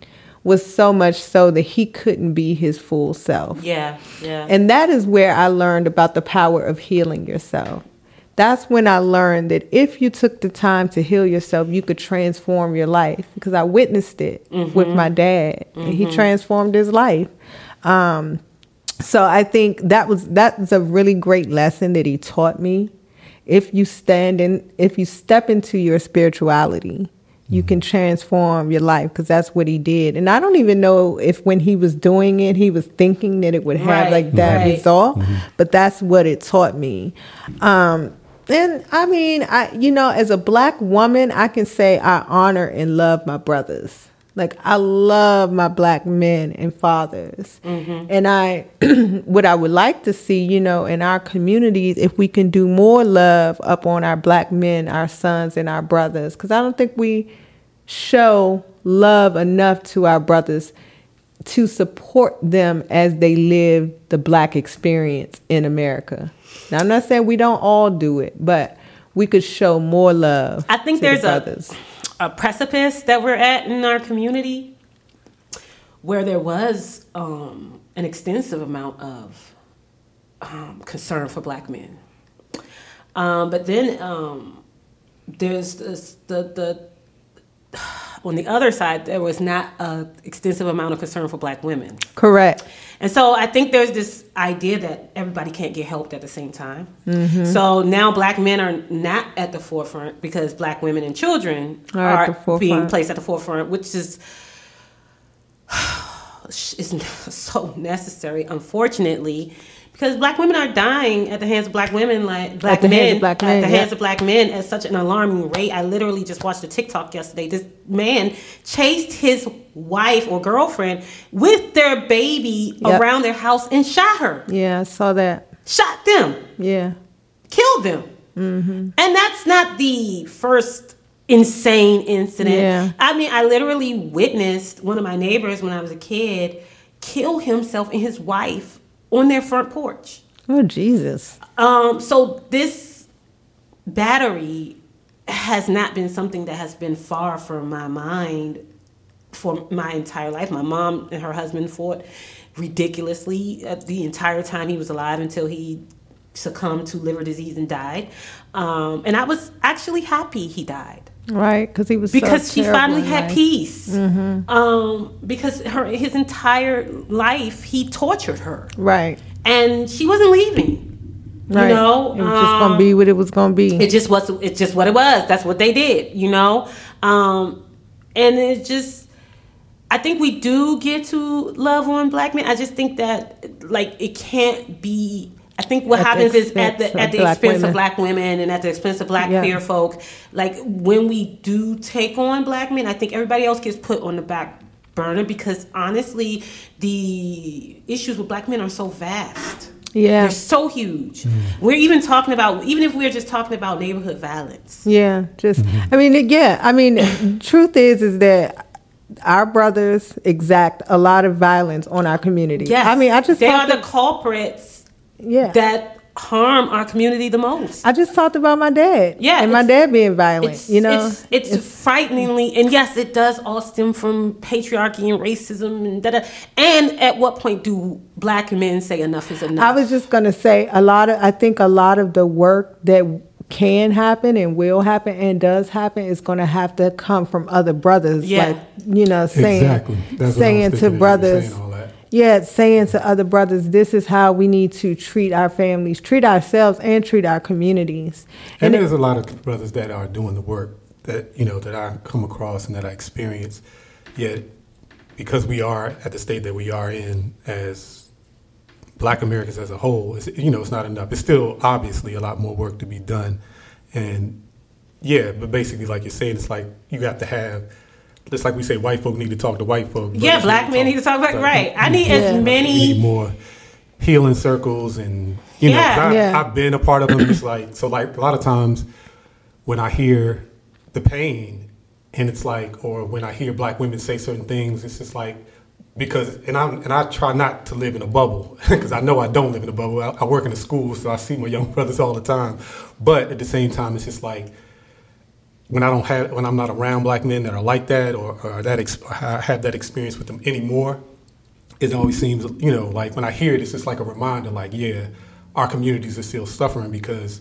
Speaker 2: was so much so that he couldn't be his full self.
Speaker 1: Yeah, yeah.
Speaker 2: And that is where I learned about the power of healing yourself. That's when I learned that if you took the time to heal yourself, you could transform your life. Because I witnessed it with my dad, and he transformed his life. Um, so I think that was that's a really great lesson that he taught me. If you stand in, if you step into your spirituality, you can transform your life because that's what he did. And I don't even know if when he was doing it, he was thinking that it would have
Speaker 1: Right,
Speaker 2: like that
Speaker 1: right.
Speaker 2: result, but that's what it taught me. Um, and I mean, I you know, as a black woman, I can say I honor and love my brothers. Like I love my black men and fathers, mm-hmm. and I what I would like to see, you know, in our communities, if we can do more love up on our black men, our sons, and our brothers, because I don't think we show love enough to our brothers to support them as they live the black experience in America. Now, I'm not saying we don't all do it, but we could show more love.
Speaker 1: I think
Speaker 2: to the
Speaker 1: there's a, a precipice that we're at in our community where there was um, an extensive amount of um, concern for black men. Um, but then um, there's this, the, the, on the other side, there was not an extensive amount of concern for black women.
Speaker 2: Correct.
Speaker 1: And so I think there's this idea that everybody can't get helped at the same time.
Speaker 2: Mm-hmm.
Speaker 1: So now black men are not at the forefront because black women and children
Speaker 2: Are
Speaker 1: are,
Speaker 2: at the forefront.
Speaker 1: being placed at the forefront, which is is so necessary, unfortunately, because black women are dying at the hands of black women, like black men,
Speaker 2: black
Speaker 1: at
Speaker 2: men,
Speaker 1: the
Speaker 2: yeah.
Speaker 1: hands of black men at such an alarming rate. I literally just watched a TikTok yesterday. This man chased his wife or girlfriend with their baby
Speaker 2: Yep.
Speaker 1: around their house and shot her,
Speaker 2: Yeah, I saw that.
Speaker 1: shot them,
Speaker 2: Yeah.
Speaker 1: killed them.
Speaker 2: Mm-hmm.
Speaker 1: And that's not the first insane incident.
Speaker 2: Yeah.
Speaker 1: I mean, I literally witnessed one of my neighbors when I was a kid kill himself and his wife on their front porch.
Speaker 2: Oh, Jesus.
Speaker 1: Um, so this battery has not been something that has been far from my mind for my entire life. My mom and her husband fought ridiculously the entire time he was alive until he succumbed to liver disease and died. Um, and I was actually happy he died
Speaker 2: Right? Because he was so
Speaker 1: because she
Speaker 2: terrible
Speaker 1: finally had
Speaker 2: life.
Speaker 1: peace. Um, because her his entire life he tortured her,
Speaker 2: Right.
Speaker 1: and she wasn't leaving.
Speaker 2: Right.
Speaker 1: You know,
Speaker 2: it was just
Speaker 1: um,
Speaker 2: gonna be what it was gonna be.
Speaker 1: it just was it's just what it was that's what they did you know um and it just i think we do get to love on black men i just think that like it can't be I think what
Speaker 2: At
Speaker 1: happens is at the at the expense
Speaker 2: women.
Speaker 1: of black women and at the expense of black
Speaker 2: Yeah.
Speaker 1: queer folk. Like when we do take on black men, I think everybody else gets put on the back burner because honestly, the issues with black men are so vast.
Speaker 2: Yeah.
Speaker 1: They're so huge. We're even talking about, even if we're just talking about neighborhood violence.
Speaker 2: Yeah, just
Speaker 1: Mm-hmm.
Speaker 2: I mean, yeah, I mean, truth is is that our brothers exact a lot of violence on our community.
Speaker 1: Yes.
Speaker 2: I mean, I just
Speaker 1: they
Speaker 2: talked
Speaker 1: are the culprits
Speaker 2: yeah.
Speaker 1: that harm our community the most.
Speaker 2: I just talked about my dad.
Speaker 1: Yeah,
Speaker 2: and my dad being violent.
Speaker 1: It's,
Speaker 2: you know,
Speaker 1: it's, it's frighteningly, and yes, it does all stem from patriarchy and racism and da da. And at what point do black men say enough is enough?
Speaker 2: I was just gonna say a lot of. I think a lot of the work that can happen and will happen and does happen is gonna have to come from other brothers.
Speaker 1: Yeah.
Speaker 2: Like you know, saying
Speaker 3: Exactly. That's what I was
Speaker 2: saying
Speaker 3: thinking as you
Speaker 2: to brothers.
Speaker 3: saying all that.
Speaker 2: Yeah, saying to other brothers, this is how we need to treat our families, treat ourselves, and treat our communities.
Speaker 3: And,
Speaker 2: it-
Speaker 3: there's a lot of brothers that are doing the work that you know that I come across and that I experience. Yet, because we are at the state that we are in as Black Americans as a whole, it's, you know, it's not enough. It's still obviously a lot more work to be done. And yeah, but basically, like you're saying, it's like you have to have. Just like we say, white folk need to talk to white folk.
Speaker 1: Yeah,
Speaker 3: brothers
Speaker 1: black men need to talk about right. I need
Speaker 2: Yeah.
Speaker 1: as
Speaker 3: we need
Speaker 1: many.
Speaker 3: more healing circles and you know,
Speaker 1: Yeah.
Speaker 3: I,
Speaker 2: Yeah.
Speaker 3: I've been a part of them it's like so like a lot of times when I hear the pain and it's like or when I hear black women say certain things it's just like because and I'm and I try not to live in a bubble because I know I don't live in a bubble I, I work in a school so I see my young brothers all the time but at the same time it's just like when I don't have when I'm not around black men that are like that or, or that ex, have that experience with them anymore, it always seems you know like when I hear it, it's just like a reminder, like yeah, our communities are still suffering because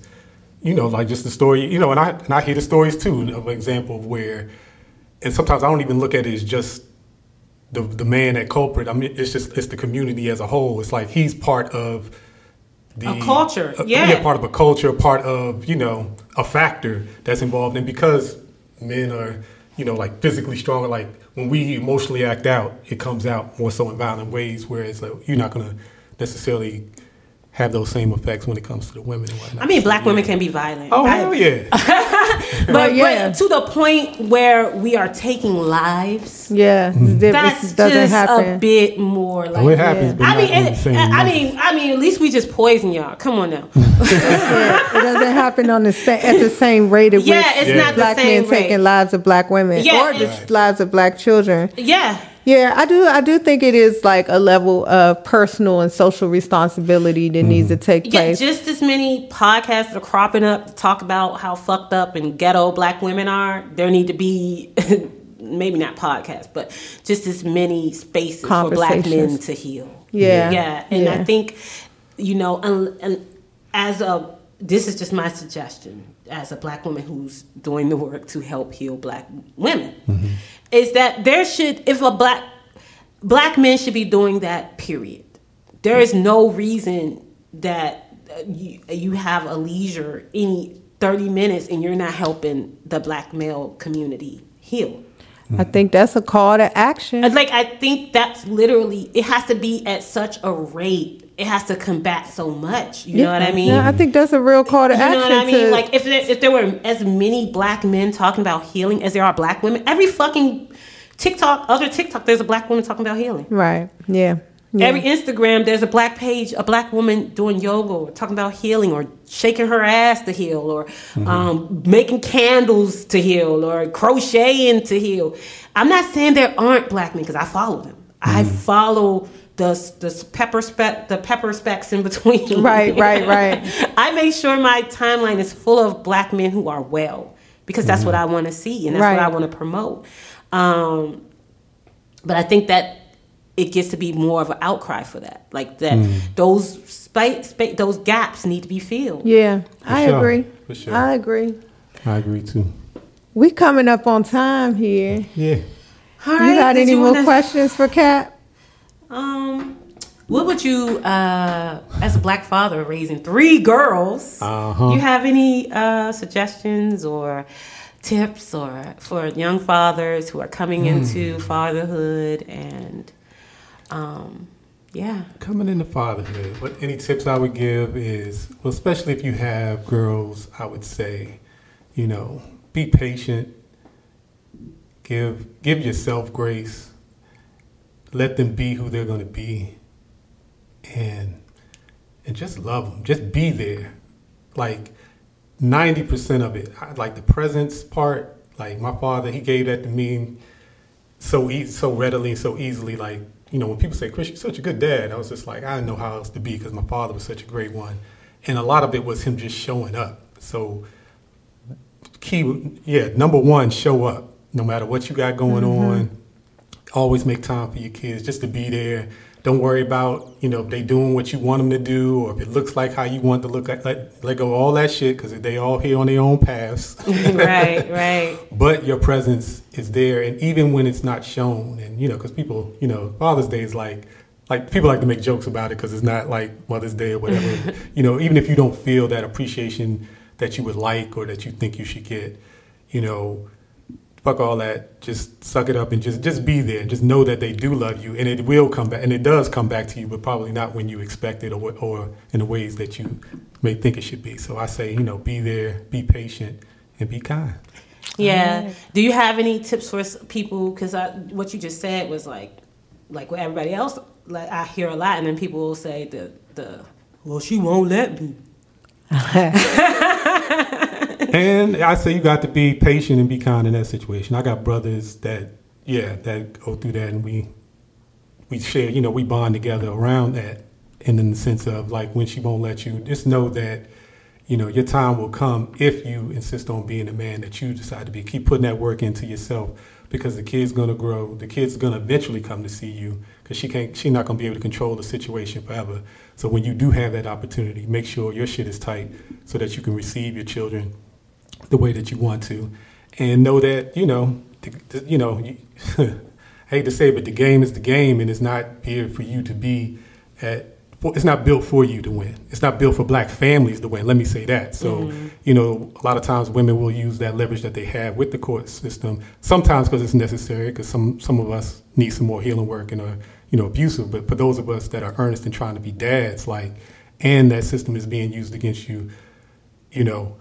Speaker 3: you know like just the story you know and I and I hear the stories too of an example of where and sometimes I don't even look at it as just the the man that culprit. I mean it's just it's the community as a whole. It's like he's part of the
Speaker 1: A culture,
Speaker 3: uh,
Speaker 1: yeah.
Speaker 3: part of a culture, part of you know a factor that's involved. And because men are you know like physically stronger, like when we emotionally act out, it comes out more so in violent ways. Whereas uh, you're not going to necessarily have those same effects when it comes to the women and whatnot.
Speaker 1: I mean,
Speaker 3: So,
Speaker 1: black
Speaker 3: yeah.
Speaker 1: women can be violent.
Speaker 3: Oh
Speaker 1: I-
Speaker 3: hell yeah!
Speaker 1: but,
Speaker 2: yeah.
Speaker 1: but to the point where we are taking lives.
Speaker 2: yeah,
Speaker 3: Mm-hmm.
Speaker 2: this
Speaker 1: That's
Speaker 2: doesn't
Speaker 1: just
Speaker 2: happen.
Speaker 1: a bit more like.
Speaker 3: Oh, it happens, but
Speaker 1: I mean,
Speaker 3: in the
Speaker 1: it, I
Speaker 3: numbers.
Speaker 1: mean, I mean, at least we just poison y'all. Come on now.
Speaker 2: It doesn't happen on the sa- at the same rate at
Speaker 1: Yeah,
Speaker 2: which
Speaker 1: it's
Speaker 3: Yeah.
Speaker 1: not the
Speaker 2: black
Speaker 1: same
Speaker 2: men taking lives of black women
Speaker 1: Yeah,
Speaker 2: or the
Speaker 1: it's-
Speaker 2: lives of black children.
Speaker 1: Yeah,
Speaker 2: Yeah, I do. I do think it is like a level of personal and social responsibility that mm-hmm. needs to take place.
Speaker 1: yeah.
Speaker 2: place.
Speaker 1: Just as many podcasts that are cropping up to talk about how fucked up and ghetto black women are. There need to be. Maybe not podcasts, but just as many spaces for black men to heal.
Speaker 2: Yeah.
Speaker 1: yeah, and
Speaker 2: Yeah.
Speaker 1: I think, you know, and, and as a this is just my suggestion as a black woman who's doing the work to help heal black women mm-hmm. Is that there should if a black black men should be doing that period there is no reason that uh, you, you have a leisure any 30 minutes and you're not helping the black male community heal
Speaker 2: I think that's a call to action.
Speaker 1: uh, like I think that's literally it has to be at such a rate. It has to combat so much. You know what I mean?
Speaker 2: Yeah, I think that's a real call to
Speaker 1: you
Speaker 2: action.
Speaker 1: know what I mean?
Speaker 2: to-
Speaker 1: Like if there, if there were as many black men talking about healing as there are black women, every fucking TikTok, other TikTok, there's a black woman talking about healing.
Speaker 2: right? Yeah. yeah.
Speaker 1: Every Instagram, there's a black page, a black woman doing yoga or talking about healing or shaking her ass to heal or um, making candles to heal or crocheting to heal. I'm not saying there aren't black men because I follow them. I follow the the pepper speck the pepper specks in between.
Speaker 2: Right, right, right.
Speaker 1: I make sure my timeline is full of black men who are well because that's what I want to see and that's what I want to promote. Um, but I think that it gets to be more of an outcry for that, like that those spa- spa- those gaps need to be filled.
Speaker 2: Yeah, I
Speaker 3: sure.
Speaker 2: agree.
Speaker 3: For sure.
Speaker 2: I agree.
Speaker 3: I agree too.
Speaker 2: We coming up on time here.
Speaker 3: Yeah.
Speaker 1: All
Speaker 2: you got
Speaker 1: did
Speaker 2: any
Speaker 1: you
Speaker 2: more
Speaker 1: wanna-
Speaker 2: questions for Cap?
Speaker 1: Um, what would you, uh, as a black father raising three girls,
Speaker 3: Uh-huh.
Speaker 1: you have any uh, suggestions or tips or for young fathers who are coming
Speaker 3: Hmm.
Speaker 1: into fatherhood and, um, yeah.
Speaker 3: Coming into fatherhood, what any tips I would give is, well, especially if you have girls, I would say, you know, be patient. Give give yourself grace. Let them be who they're going to be, and and just love them. Just be there. Like ninety percent of it, I, like the presence part. Like my father, he gave that to me so e- so readily and so easily. Like you know, when people say, "Chris, you're such a good dad," I was just like, I didn't know how else to be because my father was such a great one, and a lot of it was him just showing up. So key, yeah, number one, show up no matter what you got going mm-hmm. on. Always make time for your kids just to be there. Don't worry about you know if they doing what you want them to do or if it looks like how you want to look. Like, let let go of all that shit because they all here on their own paths.
Speaker 1: right, right.
Speaker 3: but your presence is there and even when it's not shown and you know because people you know father's day is like like people like to make jokes about it because it's not like Mother's Day or whatever. you know, even if you don't feel that appreciation that you would like or that you think you should get, you know, fuck all that. Just suck it up and just just be there. Just know that they do love you, and it will come back, and it does come back to you, but probably not when you expect it or or in the ways that you may think it should be. So I say, you know, be there, be patient, and be kind.
Speaker 1: Yeah. Do you have any tips for people? Because what you just said was like, like what everybody else, like I hear a lot, and then people will say the the, well, she won't let me.
Speaker 3: And I say you got to be patient and be kind in that situation. I got brothers that, yeah, that go through that, and we we share, you know, we bond together around that. And in the sense of like when she won't let you, just know that, you know, your time will come if you insist on being the man that you decide to be. Keep putting that work into yourself because the kid's gonna grow. The kid's gonna eventually come to see you because she can't. She's not gonna be able to control the situation forever. So when you do have that opportunity, make sure your shit is tight so that you can receive your children the way that you want to, and know that you know, the, the, you know, you, I hate to say, it, but the game is the game, and it's not here for you to be at. It's not built for you to win. It's not built for black families to win. Let me say that. So, mm-hmm. you know, a lot of times women will use that leverage that they have with the court system. Sometimes because it's necessary, because some some of us need some more healing work and are you know abusive. But for those of us that are earnest and trying to be dads, like, and that system is being used against you, you know,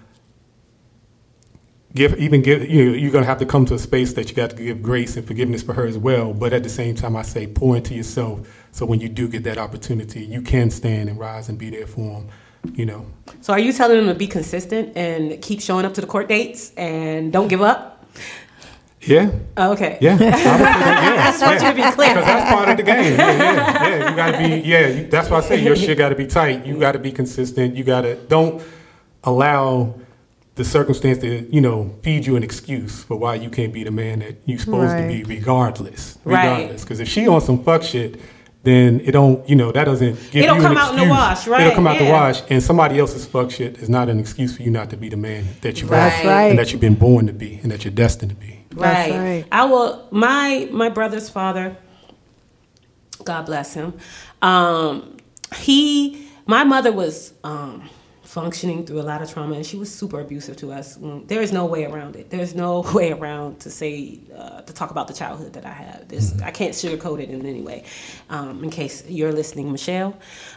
Speaker 3: give even give you know, you're gonna have to come to a space that you got to give grace and forgiveness for her as well. But at the same time, I say pour into yourself so when you do get that opportunity, you can stand and rise and be there for them. You know,
Speaker 1: So are you telling them to be consistent and keep showing up to the court dates and don't give up?
Speaker 3: yeah,
Speaker 1: Oh, okay.
Speaker 3: yeah. I would say that,
Speaker 1: I just want you to be clear.
Speaker 3: Because that's part of the game. Yeah, yeah, yeah. You gotta be. Yeah, you, that's why I say your shit got to be tight. You got to be consistent. You got to don't allow the circumstance to you know feed you an excuse for why you can't be the man that you supposed to be, regardless.
Speaker 1: Right.
Speaker 3: Regardless, because if she on some fuck shit. Then it don't, you know, that doesn't give
Speaker 1: It'll
Speaker 3: you
Speaker 1: come
Speaker 3: an
Speaker 1: out in the wash, right,
Speaker 3: It'll come out the wash, and somebody else's fuck shit is not an excuse for you not to be the man that you
Speaker 1: Right.
Speaker 3: are,
Speaker 2: right.
Speaker 3: and that you've been born to be, and that you're destined to be.
Speaker 1: Right.
Speaker 2: Right.
Speaker 1: I will. My my brother's father. God bless him. Um, he. My mother was um, functioning through a lot of trauma, and she was super abusive to us. Mm, There is no way around it. There's no way around to say uh, to talk about the childhood that I had. This I can't sugarcoat it in any way. Um, in case you're listening, Michelle,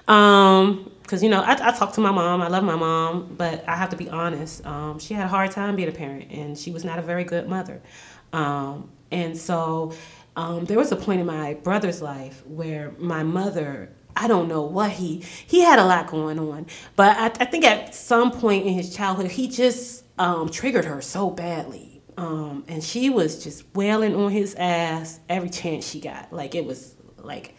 Speaker 1: because you know I, I talk to my mom. I love my mom, but I have to be honest. Um, she had a hard time being a parent, and she was not a very good mother. Um, and so um, there was a point in my brother's life where my mother, I don't know what he, he had a lot going on, but I, I think at some point in his childhood, he just um, triggered her so badly. Um, and she was just wailing on his ass every chance she got. Like it was like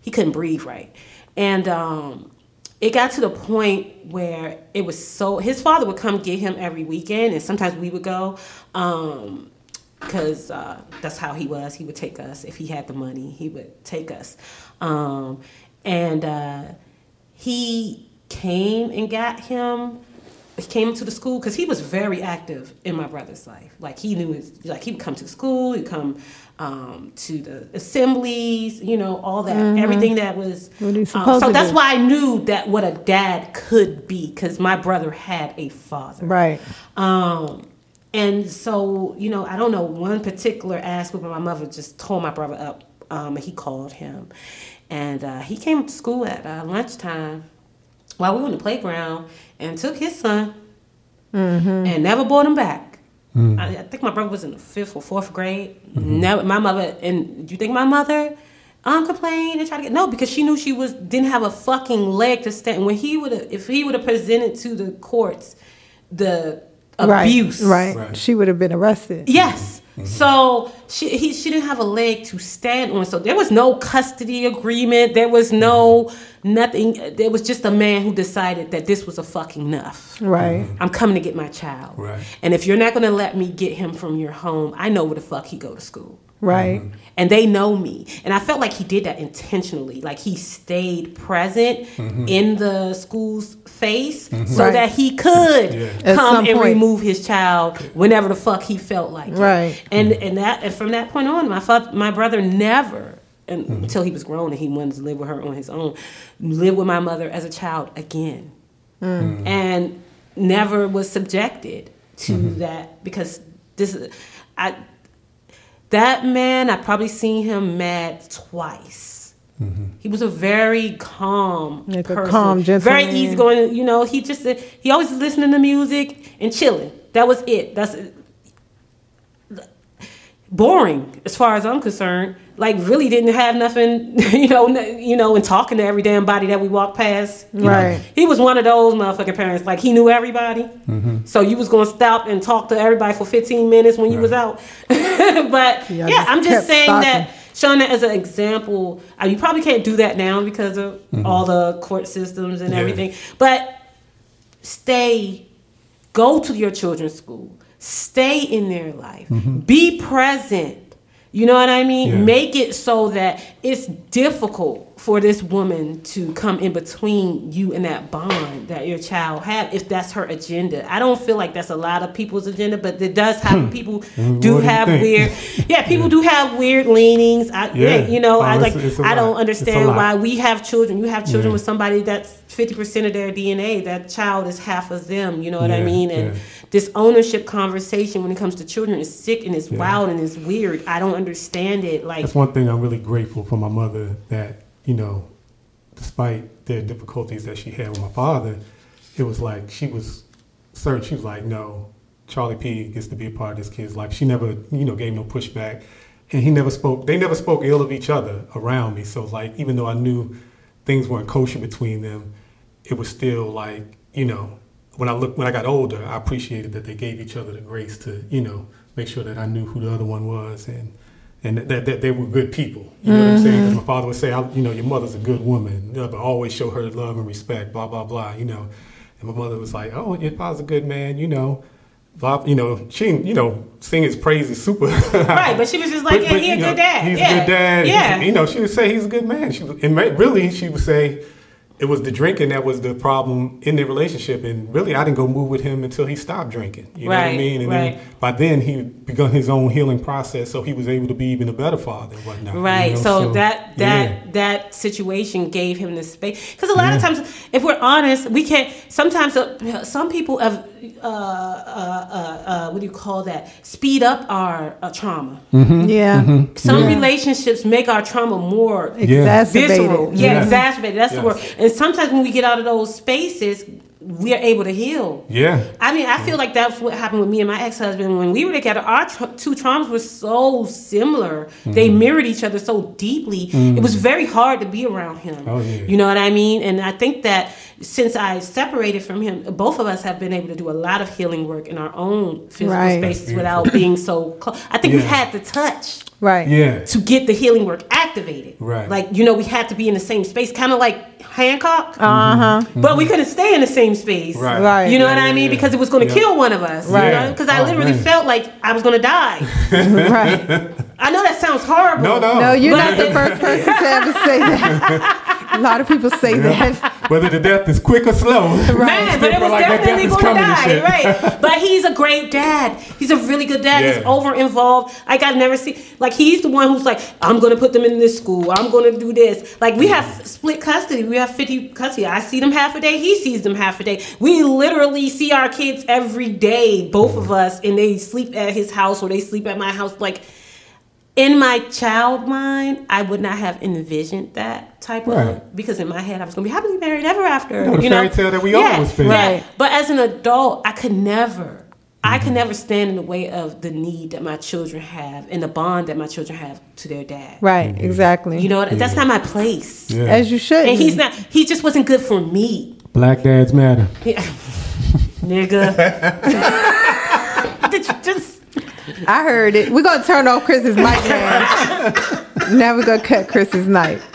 Speaker 1: he couldn't breathe right. And um, it got to the point where it was so his father would come get him every weekend, and sometimes we would go. Um, because uh, that's how he was. He would take us if he had the money. He would take us, um, and uh, he came and got him. He came to the school because he was very active in my brother's life. Like he knew his, like he would come to school, he'd come um, to the assemblies, you know, all that, everything that was. Um, so that's
Speaker 2: do.
Speaker 1: why I knew that what a dad could be because my brother had a father.
Speaker 2: Right.
Speaker 1: Um, and so, you know, I don't know one particular aspect, but my mother just told my brother up. Um, and he called him, and uh, he came to school at uh, lunchtime while we were on the playground and took his son and never brought him back. I, I think my brother was in the fifth or fourth grade. Never, my mother and do you think my mother um complained and tried to get no because she knew she was didn't have a fucking leg to stand. When he would have, if he would have presented to the courts the abuse,
Speaker 2: Right.
Speaker 3: Right.
Speaker 2: She would have been arrested.
Speaker 1: Yes. Mm-hmm. So she he she didn't have a leg to stand on. So there was no custody agreement. There was no mm-hmm. nothing. There was just a man who decided that this was a fucking enough.
Speaker 2: Right. Mm-hmm.
Speaker 1: I'm coming to get my child.
Speaker 3: Right.
Speaker 1: And if you're not going to let me get him from your home, I know where the fuck he go to school.
Speaker 2: Right.
Speaker 1: And they know me. And I felt like he did that intentionally. Like he stayed present in the school's face mm-hmm. so
Speaker 2: Right.
Speaker 1: that he could
Speaker 3: Yeah.
Speaker 1: Come and
Speaker 2: point.
Speaker 1: remove his child whenever the fuck he felt like it.
Speaker 2: Right.
Speaker 1: And mm-hmm. and that and from that point on, my father, my brother never and, mm-hmm. until he was grown and he wanted to live with her on his own. Live with my mother as a child again, mm. Mm. and never was subjected to that because this is I that man I probably seen him mad twice. He was a very calm,
Speaker 2: Like
Speaker 1: person,
Speaker 2: calm
Speaker 1: very
Speaker 2: gentleman.
Speaker 1: easygoing. You know, he just he always listening to music and chilling. That was it. That's boring as far as I'm concerned. Like really didn't have nothing, you know, you know, and talking to every damn body that we walked past. you know.
Speaker 2: Right.
Speaker 1: He was one of those motherfucking parents. Like he knew everybody, mm-hmm. so you was gonna stop and talk to everybody for 15 minutes when you was out. but
Speaker 2: Y'all
Speaker 1: yeah,
Speaker 2: just
Speaker 1: I'm just saying
Speaker 2: stalking.
Speaker 1: that. Showing that as an example, uh, you probably can't do that now because of all the court systems and
Speaker 3: Yeah.
Speaker 1: everything. But stay go to your children's school stay in their life be present you know what i mean
Speaker 3: Yeah.
Speaker 1: make it so that it's difficult for this woman to come in between you and that bond that your child have if that's her agenda i don't feel like that's a lot of people's agenda but it does have people do
Speaker 3: Hmm. What do
Speaker 1: have weird yeah people do have weird leanings I,
Speaker 3: Yeah.
Speaker 1: yeah. you know
Speaker 3: Oh,
Speaker 1: i like
Speaker 3: it's a
Speaker 1: i don't. Understand why we have children you have children
Speaker 3: Yeah.
Speaker 1: with somebody that's 50% of their dna that child is half of them you know what i mean and
Speaker 3: yeah.
Speaker 1: This ownership conversation when it comes to children is sick and it's
Speaker 3: Yeah.
Speaker 1: wild and it's weird i don't understand it like
Speaker 3: That's one thing I'm really grateful for my mother that, you know, despite the difficulties that she had with my father, it was like she was certain, she was like, no, Charlie P gets to be a part of this kid's life. She never, you know, gave no pushback. And he never spoke, they never spoke ill of each other around me. So, like, even though I knew things weren't kosher between them, it was still like, you know, when I look when I got older, I appreciated that they gave each other the grace to, you know, make sure that I knew who the other one was and and that, that they were good people. You know what I'm saying? 'Cause my father would say, you know, your mother's a good woman, you know, but always show her love and respect, blah blah blah. You know, and my mother was like, oh, your father's a good man, you know. Blah, you know, she, you know, sing his praises super.
Speaker 1: right but she was just like
Speaker 3: But-
Speaker 1: yeah
Speaker 3: but,
Speaker 1: he a
Speaker 3: know,
Speaker 1: good dad
Speaker 3: He's
Speaker 1: yeah.
Speaker 3: a good dad.
Speaker 1: yeah
Speaker 3: He's- you know, she would say he's a good man. She and really, she would say it was the drinking that was the problem in the relationship. And really, I didn't go move with him until he stopped drinking. You know what I mean? And
Speaker 1: right.
Speaker 3: then by then, he begun his own healing process, so he was able to be even a better father and whatnot. you
Speaker 1: Right.
Speaker 3: know?
Speaker 1: So, that that
Speaker 3: yeah.
Speaker 1: that situation gave him the space because a lot of times, if we're honest, we can't. Sometimes uh, some people have uh, uh, uh, uh, what do you call that? Speed up our uh, trauma.
Speaker 2: Yeah.
Speaker 1: Some
Speaker 2: Yeah.
Speaker 1: relationships make our trauma more
Speaker 2: Exacerbated.
Speaker 1: visceral. Yeah,
Speaker 3: Yes.
Speaker 1: exacerbated. That's the word. And sometimes when we get out of those spaces, we are able to heal.
Speaker 3: Yeah.
Speaker 1: I mean, I feel like that's what happened with me and my ex husband when we were together. Our tra- two traumas were so similar; they
Speaker 3: Mm-hmm.
Speaker 1: mirrored each other so deeply. It was very hard to be around him.
Speaker 3: Oh, yeah.
Speaker 1: You know what I mean? And I think that since I separated from him, both of us have been able to do a lot of healing work in our own physical
Speaker 2: Right.
Speaker 1: spaces
Speaker 3: Beautiful.
Speaker 1: without being so close. I think we had the touch
Speaker 2: Right.
Speaker 3: Yeah.
Speaker 1: to get the healing work activated.
Speaker 3: Right.
Speaker 1: Like, you know, we had to be in the same space, kind of like Hancock,
Speaker 2: Uh huh.
Speaker 1: but we couldn't stay in the same space.
Speaker 3: Right.
Speaker 2: Right.
Speaker 1: You know
Speaker 3: Yeah,
Speaker 1: what I mean?
Speaker 3: yeah.
Speaker 1: Because it was going to
Speaker 3: Yeah.
Speaker 1: kill one of us.
Speaker 3: Right.
Speaker 1: Because I
Speaker 3: Oh,
Speaker 1: literally
Speaker 3: man.
Speaker 1: felt like I was going to die.
Speaker 2: Right.
Speaker 1: I know that sounds horrible.
Speaker 3: No, no.
Speaker 2: No, you're not the first person to ever say that. A lot of people say that.
Speaker 3: Whether the death is quick or slow.
Speaker 1: Man, but it was
Speaker 3: Like
Speaker 1: definitely going to
Speaker 3: coming
Speaker 1: die, right? But he's a great dad. He's a really good dad. He's
Speaker 3: Yeah.
Speaker 1: over involved. Like I've never seen. Like he's the one who's like, I'm going to put them in this school. I'm going to do this. Like we have mm-hmm. split custody. We have 50 custody. I see them half a day. He sees them half a day. We literally see our kids every day, both mm-hmm. of us, and they sleep at his house or they sleep at my house. Like in my child mind, I would not have envisioned that type
Speaker 3: Right.
Speaker 1: of because in my head I was gonna be happily married ever after.
Speaker 3: know, the fairy tale that we all
Speaker 1: yeah,
Speaker 3: was feel.
Speaker 2: Right.
Speaker 1: But as an adult, I could never, I
Speaker 3: Mm-hmm.
Speaker 1: could never stand in the way of the need that my children have and the bond that my children have to their dad.
Speaker 2: Right. Exactly.
Speaker 1: You know, what? that's not my place.
Speaker 3: Yeah.
Speaker 2: as you should.
Speaker 1: And he's not. He just wasn't good for me,
Speaker 3: Black dads matter.
Speaker 1: Yeah. nigga. Did you just
Speaker 2: I heard it. We're gonna turn off Chris's mic now. now we're gonna cut Chris's mic.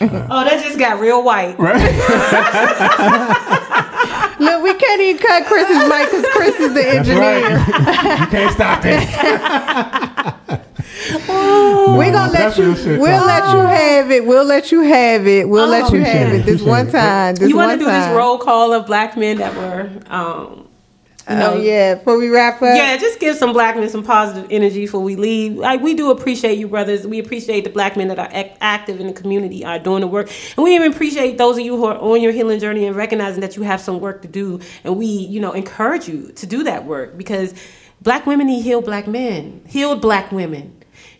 Speaker 1: oh, that just got real white.
Speaker 2: Look, we can't even cut Chris's mic because Chris is the engineer.
Speaker 3: right. you can't stop that.
Speaker 2: We're gonna let you.
Speaker 3: real shit,
Speaker 2: We'll
Speaker 3: Tom.
Speaker 2: let you have it. We'll let you have it. We'll
Speaker 1: Oh,
Speaker 2: let you have it this one time. This
Speaker 1: you want to do
Speaker 2: time.
Speaker 1: this roll call of black men that were um, you know,
Speaker 2: oh yeah. Before we wrap up,
Speaker 1: yeah, just give some black men some positive energy before we leave. Like we do appreciate you, brothers. We appreciate the black men that are ac- active in the community, are doing the work, and we even appreciate those of you who are on your healing journey and recognizing that you have some work to do. And we, you know, encourage you to do that work because black women need healed black men, healed black women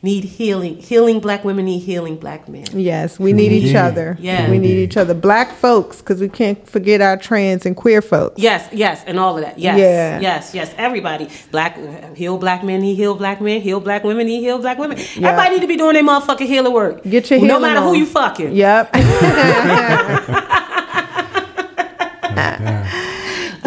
Speaker 1: need healing. Healing black women need healing black men.
Speaker 2: Yes, we need each
Speaker 3: Yeah.
Speaker 2: other.
Speaker 1: Yeah.
Speaker 2: we need each other. Black folks, because we can't forget our trans and queer folks.
Speaker 1: Yes, yes, and all of that. Yes,
Speaker 2: Yeah.
Speaker 1: yes, yes. Everybody, black heal black men, he heal black men, heal black women, he heal black women.
Speaker 2: Yeah.
Speaker 1: Everybody need to be doing their motherfucking healing work.
Speaker 2: Get your
Speaker 1: no
Speaker 2: healing
Speaker 1: matter who
Speaker 2: on.
Speaker 1: you fucking.
Speaker 2: Yep.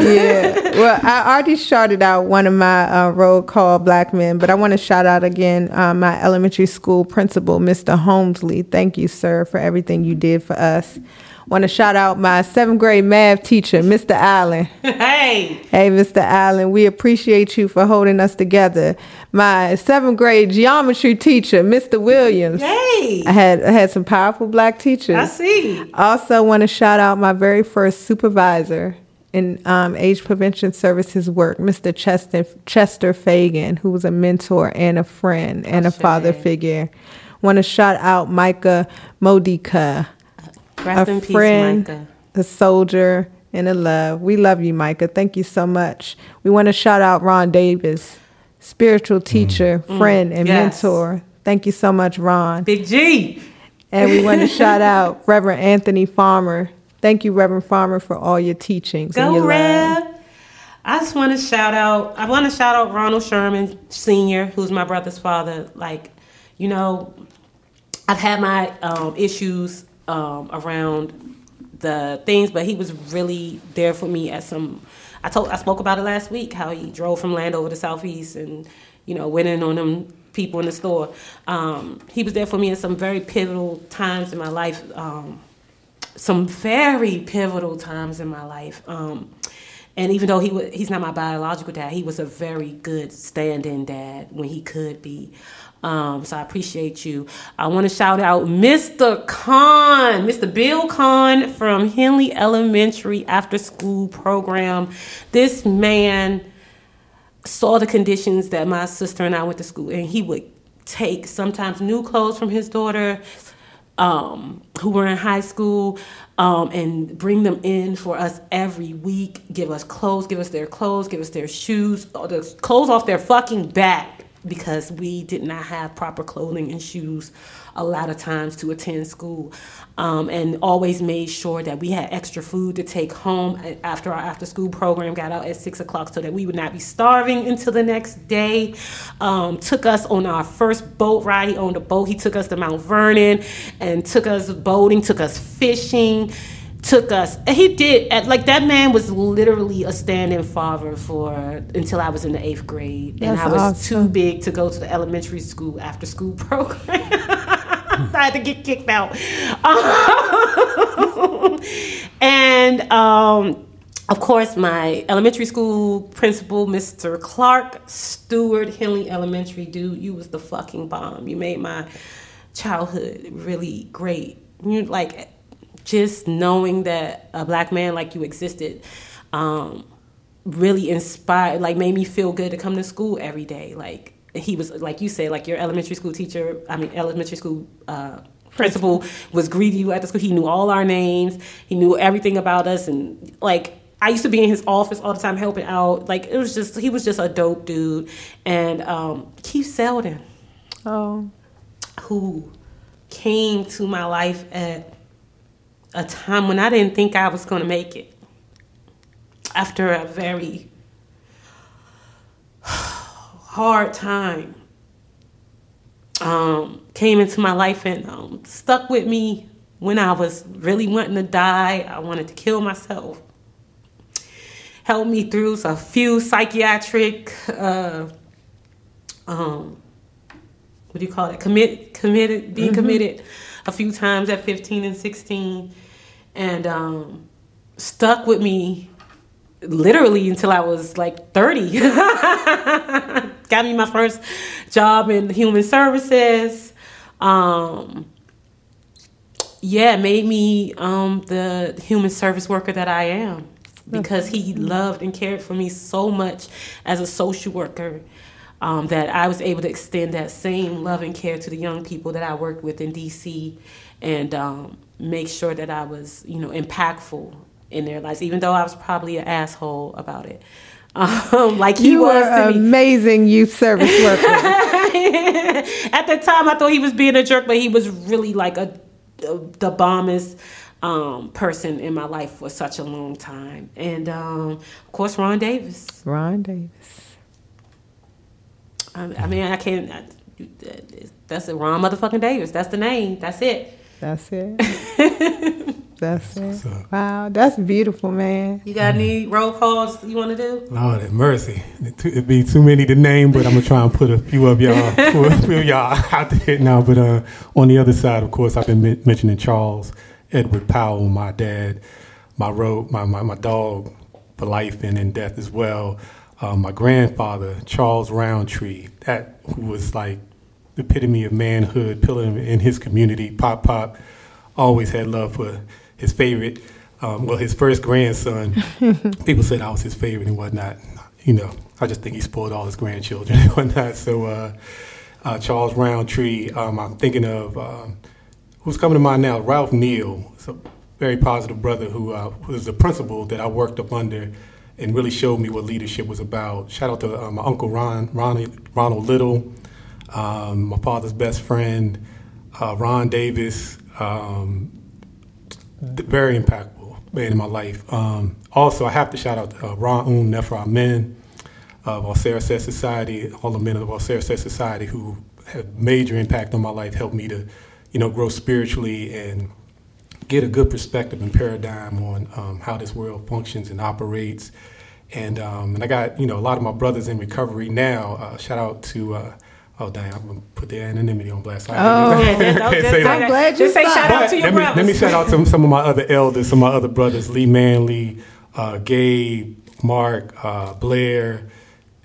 Speaker 2: yeah. Well, I already shouted out one of my uh, roll call black men, but I want to shout out again uh, my elementary school principal, Mr. Holmesley. Thank you, sir, for everything you did for us. Want to shout out my seventh grade math teacher, Mr. Allen.
Speaker 1: hey,
Speaker 2: Hey, Mr. Allen, we appreciate you for holding us together. My seventh grade geometry teacher, Mr. Williams.
Speaker 1: hey,
Speaker 2: I had I had some powerful black teachers.
Speaker 1: I see.
Speaker 2: Also, want to shout out my very first supervisor in um, age prevention services work, Mr. Chester Chester Fagan, who was a mentor and a friend and a father figure. Want to shout out Micah Modica,
Speaker 1: Rest
Speaker 2: a
Speaker 1: in peace,
Speaker 2: friend,
Speaker 1: Micah.
Speaker 2: a soldier, and a love. We love you, Micah. Thank you so much. We want to shout out Ron Davis, spiritual teacher, friend, and
Speaker 1: Mm. yes.
Speaker 2: mentor. Thank you so much, Ron.
Speaker 1: Big G.
Speaker 2: And we want to shout out Reverend Anthony Farmer. Thank you, Reverend Farmer, for all your teachings and
Speaker 1: Go
Speaker 2: your love.
Speaker 1: Rev. I just want to shout out. I want to shout out Ronald Sherman Senior, who's my brother's father. Like, you know, I've had my um, issues um, around the things, but he was really there for me at some. I told I spoke about it last week how he drove from Landover to Southeast and you know went in on them people in the store. Um, he was there for me at some very pivotal times in my life. Um, some very pivotal times in my life. Um, and even though he was, he's not my biological dad, he was a very good stand-in dad when he could be. Um, so I appreciate you. I want to shout out Mr. Khan, Mr. Bill Khan from Henley Elementary After School Program. This man saw the conditions that my sister and I went to school, and he would take sometimes new clothes from his daughter, um, who were in high school, um, and bring them in for us every week. Give us clothes, give us their clothes, give us their shoes, the clothes off their fucking back because we did not have proper clothing and shoes a lot of times to attend school um, and always made sure that we had extra food to take home after our after school program got out at six o'clock so that we would not be starving until the next day. Um, took us on our first boat ride he owned a boat. He took us to mount vernon and took us boating took us fishing took us and he did like that man was literally a stand-in father for until i was in the eighth grade. And i was
Speaker 2: awesome.
Speaker 1: too big to go to the elementary school after school program i had to get kicked out and um of course, my elementary school principal, Mr. Clark Stewart, Henley Elementary, dude, you was the fucking bomb. You made my childhood really great. You like just knowing that a black man like you existed um, really inspired like made me feel good to come to school every day like he was like you said like your elementary school teacher i mean elementary school uh, principal was greeting you at the school he knew all our names he knew everything about us and like I used to be in his office all the time helping out. Like it was just he was just a dope dude. And um, Keith Selden,
Speaker 2: Oh,
Speaker 1: who came to my life at a time when I didn't think I was going to make it. After a very hard time, um, came into my life and um, stuck with me when I was really wanting to die. I wanted to kill myself. Helped me through a few psychiatric, uh, um, what do you call it? Commit, committed, being committed a few times at 15 and 16, and um, stuck with me literally until I was like 30. Got me my first job in human services. Um, yeah, made me um, the human service worker that I am. because he loved and cared for me so much as a social worker um, that I was able to extend that same love and care to the young people that I worked with in DC and um, make sure that I was, you know, impactful in their lives, even though I was probably an asshole about it. Um, like he
Speaker 2: you
Speaker 1: was to me.
Speaker 2: amazing youth service worker.
Speaker 1: At the time, I thought he was being a jerk, but he was really like a the, the bombest um, person in my life for such a long time. And um, of course, Ron Davis.
Speaker 2: Ron Davis.
Speaker 1: I, I mean, I can't. I, that's it, Ron motherfucking Davis. That's the name. That's it.
Speaker 2: That's it. That's it.
Speaker 3: So-
Speaker 2: Wow, that's beautiful, man.
Speaker 1: You got any roll calls you want to do?
Speaker 3: Lord have mercy. It'd be too many to name, but I'm gonna try and put a few of y'all, a few of y'all out there now. But uh, on the other side, of course, I've been mentioning Charles Edward Powell, my dad, my road, my, my, my dog for life and in death as well. Uh, my grandfather, Charles Roundtree, that who was like the epitome of manhood, pillar in- in his community. Pop Pop always had love for his favorite, um, well, his first grandson. People said I was his favorite and whatnot. You know, I just think he spoiled all his grandchildren and whatnot. So, uh, uh, Charles Roundtree, um, I'm thinking of um, who's coming to mind now. Ralph Neal, is a very positive brother who uh, was the principal that I worked up under and really showed me what leadership was about. Shout out to uh, my uncle Ron, Ron, Ronald Little, um, my father's best friend, uh, Ron Davis. Um, very impactful man in my life. Um, also, I have to shout out uh, Ra Un Nefer Amen of Alcera Society, all the men of Alcera Society who had major impact on my life, helped me to, you know, grow spiritually and get a good perspective and paradigm on um, how this world functions and operates. And um, and I got you know a lot of my brothers in recovery now. Uh, shout out to uh, oh dang, I'm gonna put their anonymity on blast. So I
Speaker 2: Oh.
Speaker 3: can't-
Speaker 1: Yeah, don't-
Speaker 3: can't
Speaker 1: just
Speaker 3: say
Speaker 1: say
Speaker 3: that.
Speaker 2: I'm glad you
Speaker 1: Just say shout out to your
Speaker 3: let me,
Speaker 1: brothers.
Speaker 3: let me shout out to some of my other elders, some of my other brothers, Lee Manley, uh, Gabe, Mark, uh, Blair.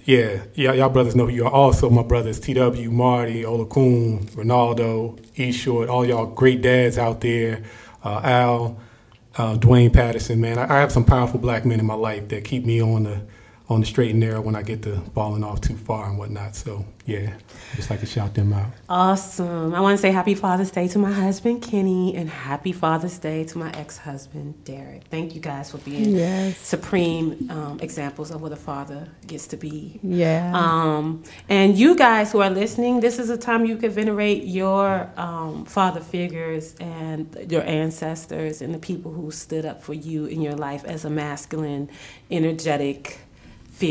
Speaker 3: Yeah, yeah, y'all brothers know who you are. Also, my brothers TW, Marty, Olakun, Ronaldo, E Short, all y'all great dads out there. Uh, Al, uh, Dwayne Patterson, man. I, I have some powerful black men in my life that keep me on the on the straight and narrow when I get to falling off too far and whatnot. So yeah, I just like to shout them out.
Speaker 1: Awesome. I want to say happy Father's Day to my husband, Kenny, and happy Father's Day to my ex husband, Derek. Thank you guys for being
Speaker 2: Yes.
Speaker 1: supreme um, examples of what a father gets to be.
Speaker 2: Yeah.
Speaker 1: Um, and you guys who are listening, this is a time you can venerate your um, father figures and your ancestors and the people who stood up for you in your life as a masculine, energetic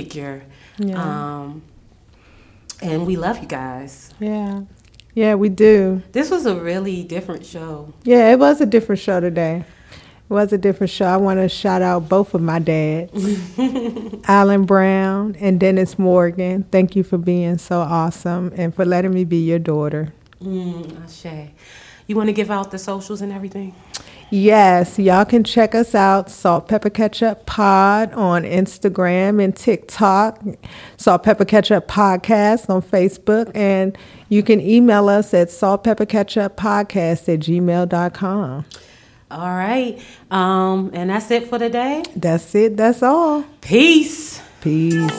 Speaker 1: figure.
Speaker 2: Yeah.
Speaker 1: Um, and we love you guys.
Speaker 2: yeah. Yeah, we do.
Speaker 1: This was a really different show.
Speaker 2: Yeah, it was a different show today. It was a different show. I want to shout out both of my dads, Alan Brown and Dennis Morgan. Thank you for being so awesome and for letting me be your daughter.
Speaker 1: Mm, Ashe. You want to give out the socials and everything?
Speaker 2: Yes, y'all can check us out, Salt Pepper Ketchup Pod on Instagram and TikTok, Salt Pepper Ketchup Podcast on Facebook, and you can email us at saltpepperketchuppodcast at gmail.com.
Speaker 1: All right. Um, and that's it for today.
Speaker 2: That's it. That's all.
Speaker 1: Peace.
Speaker 2: Peace.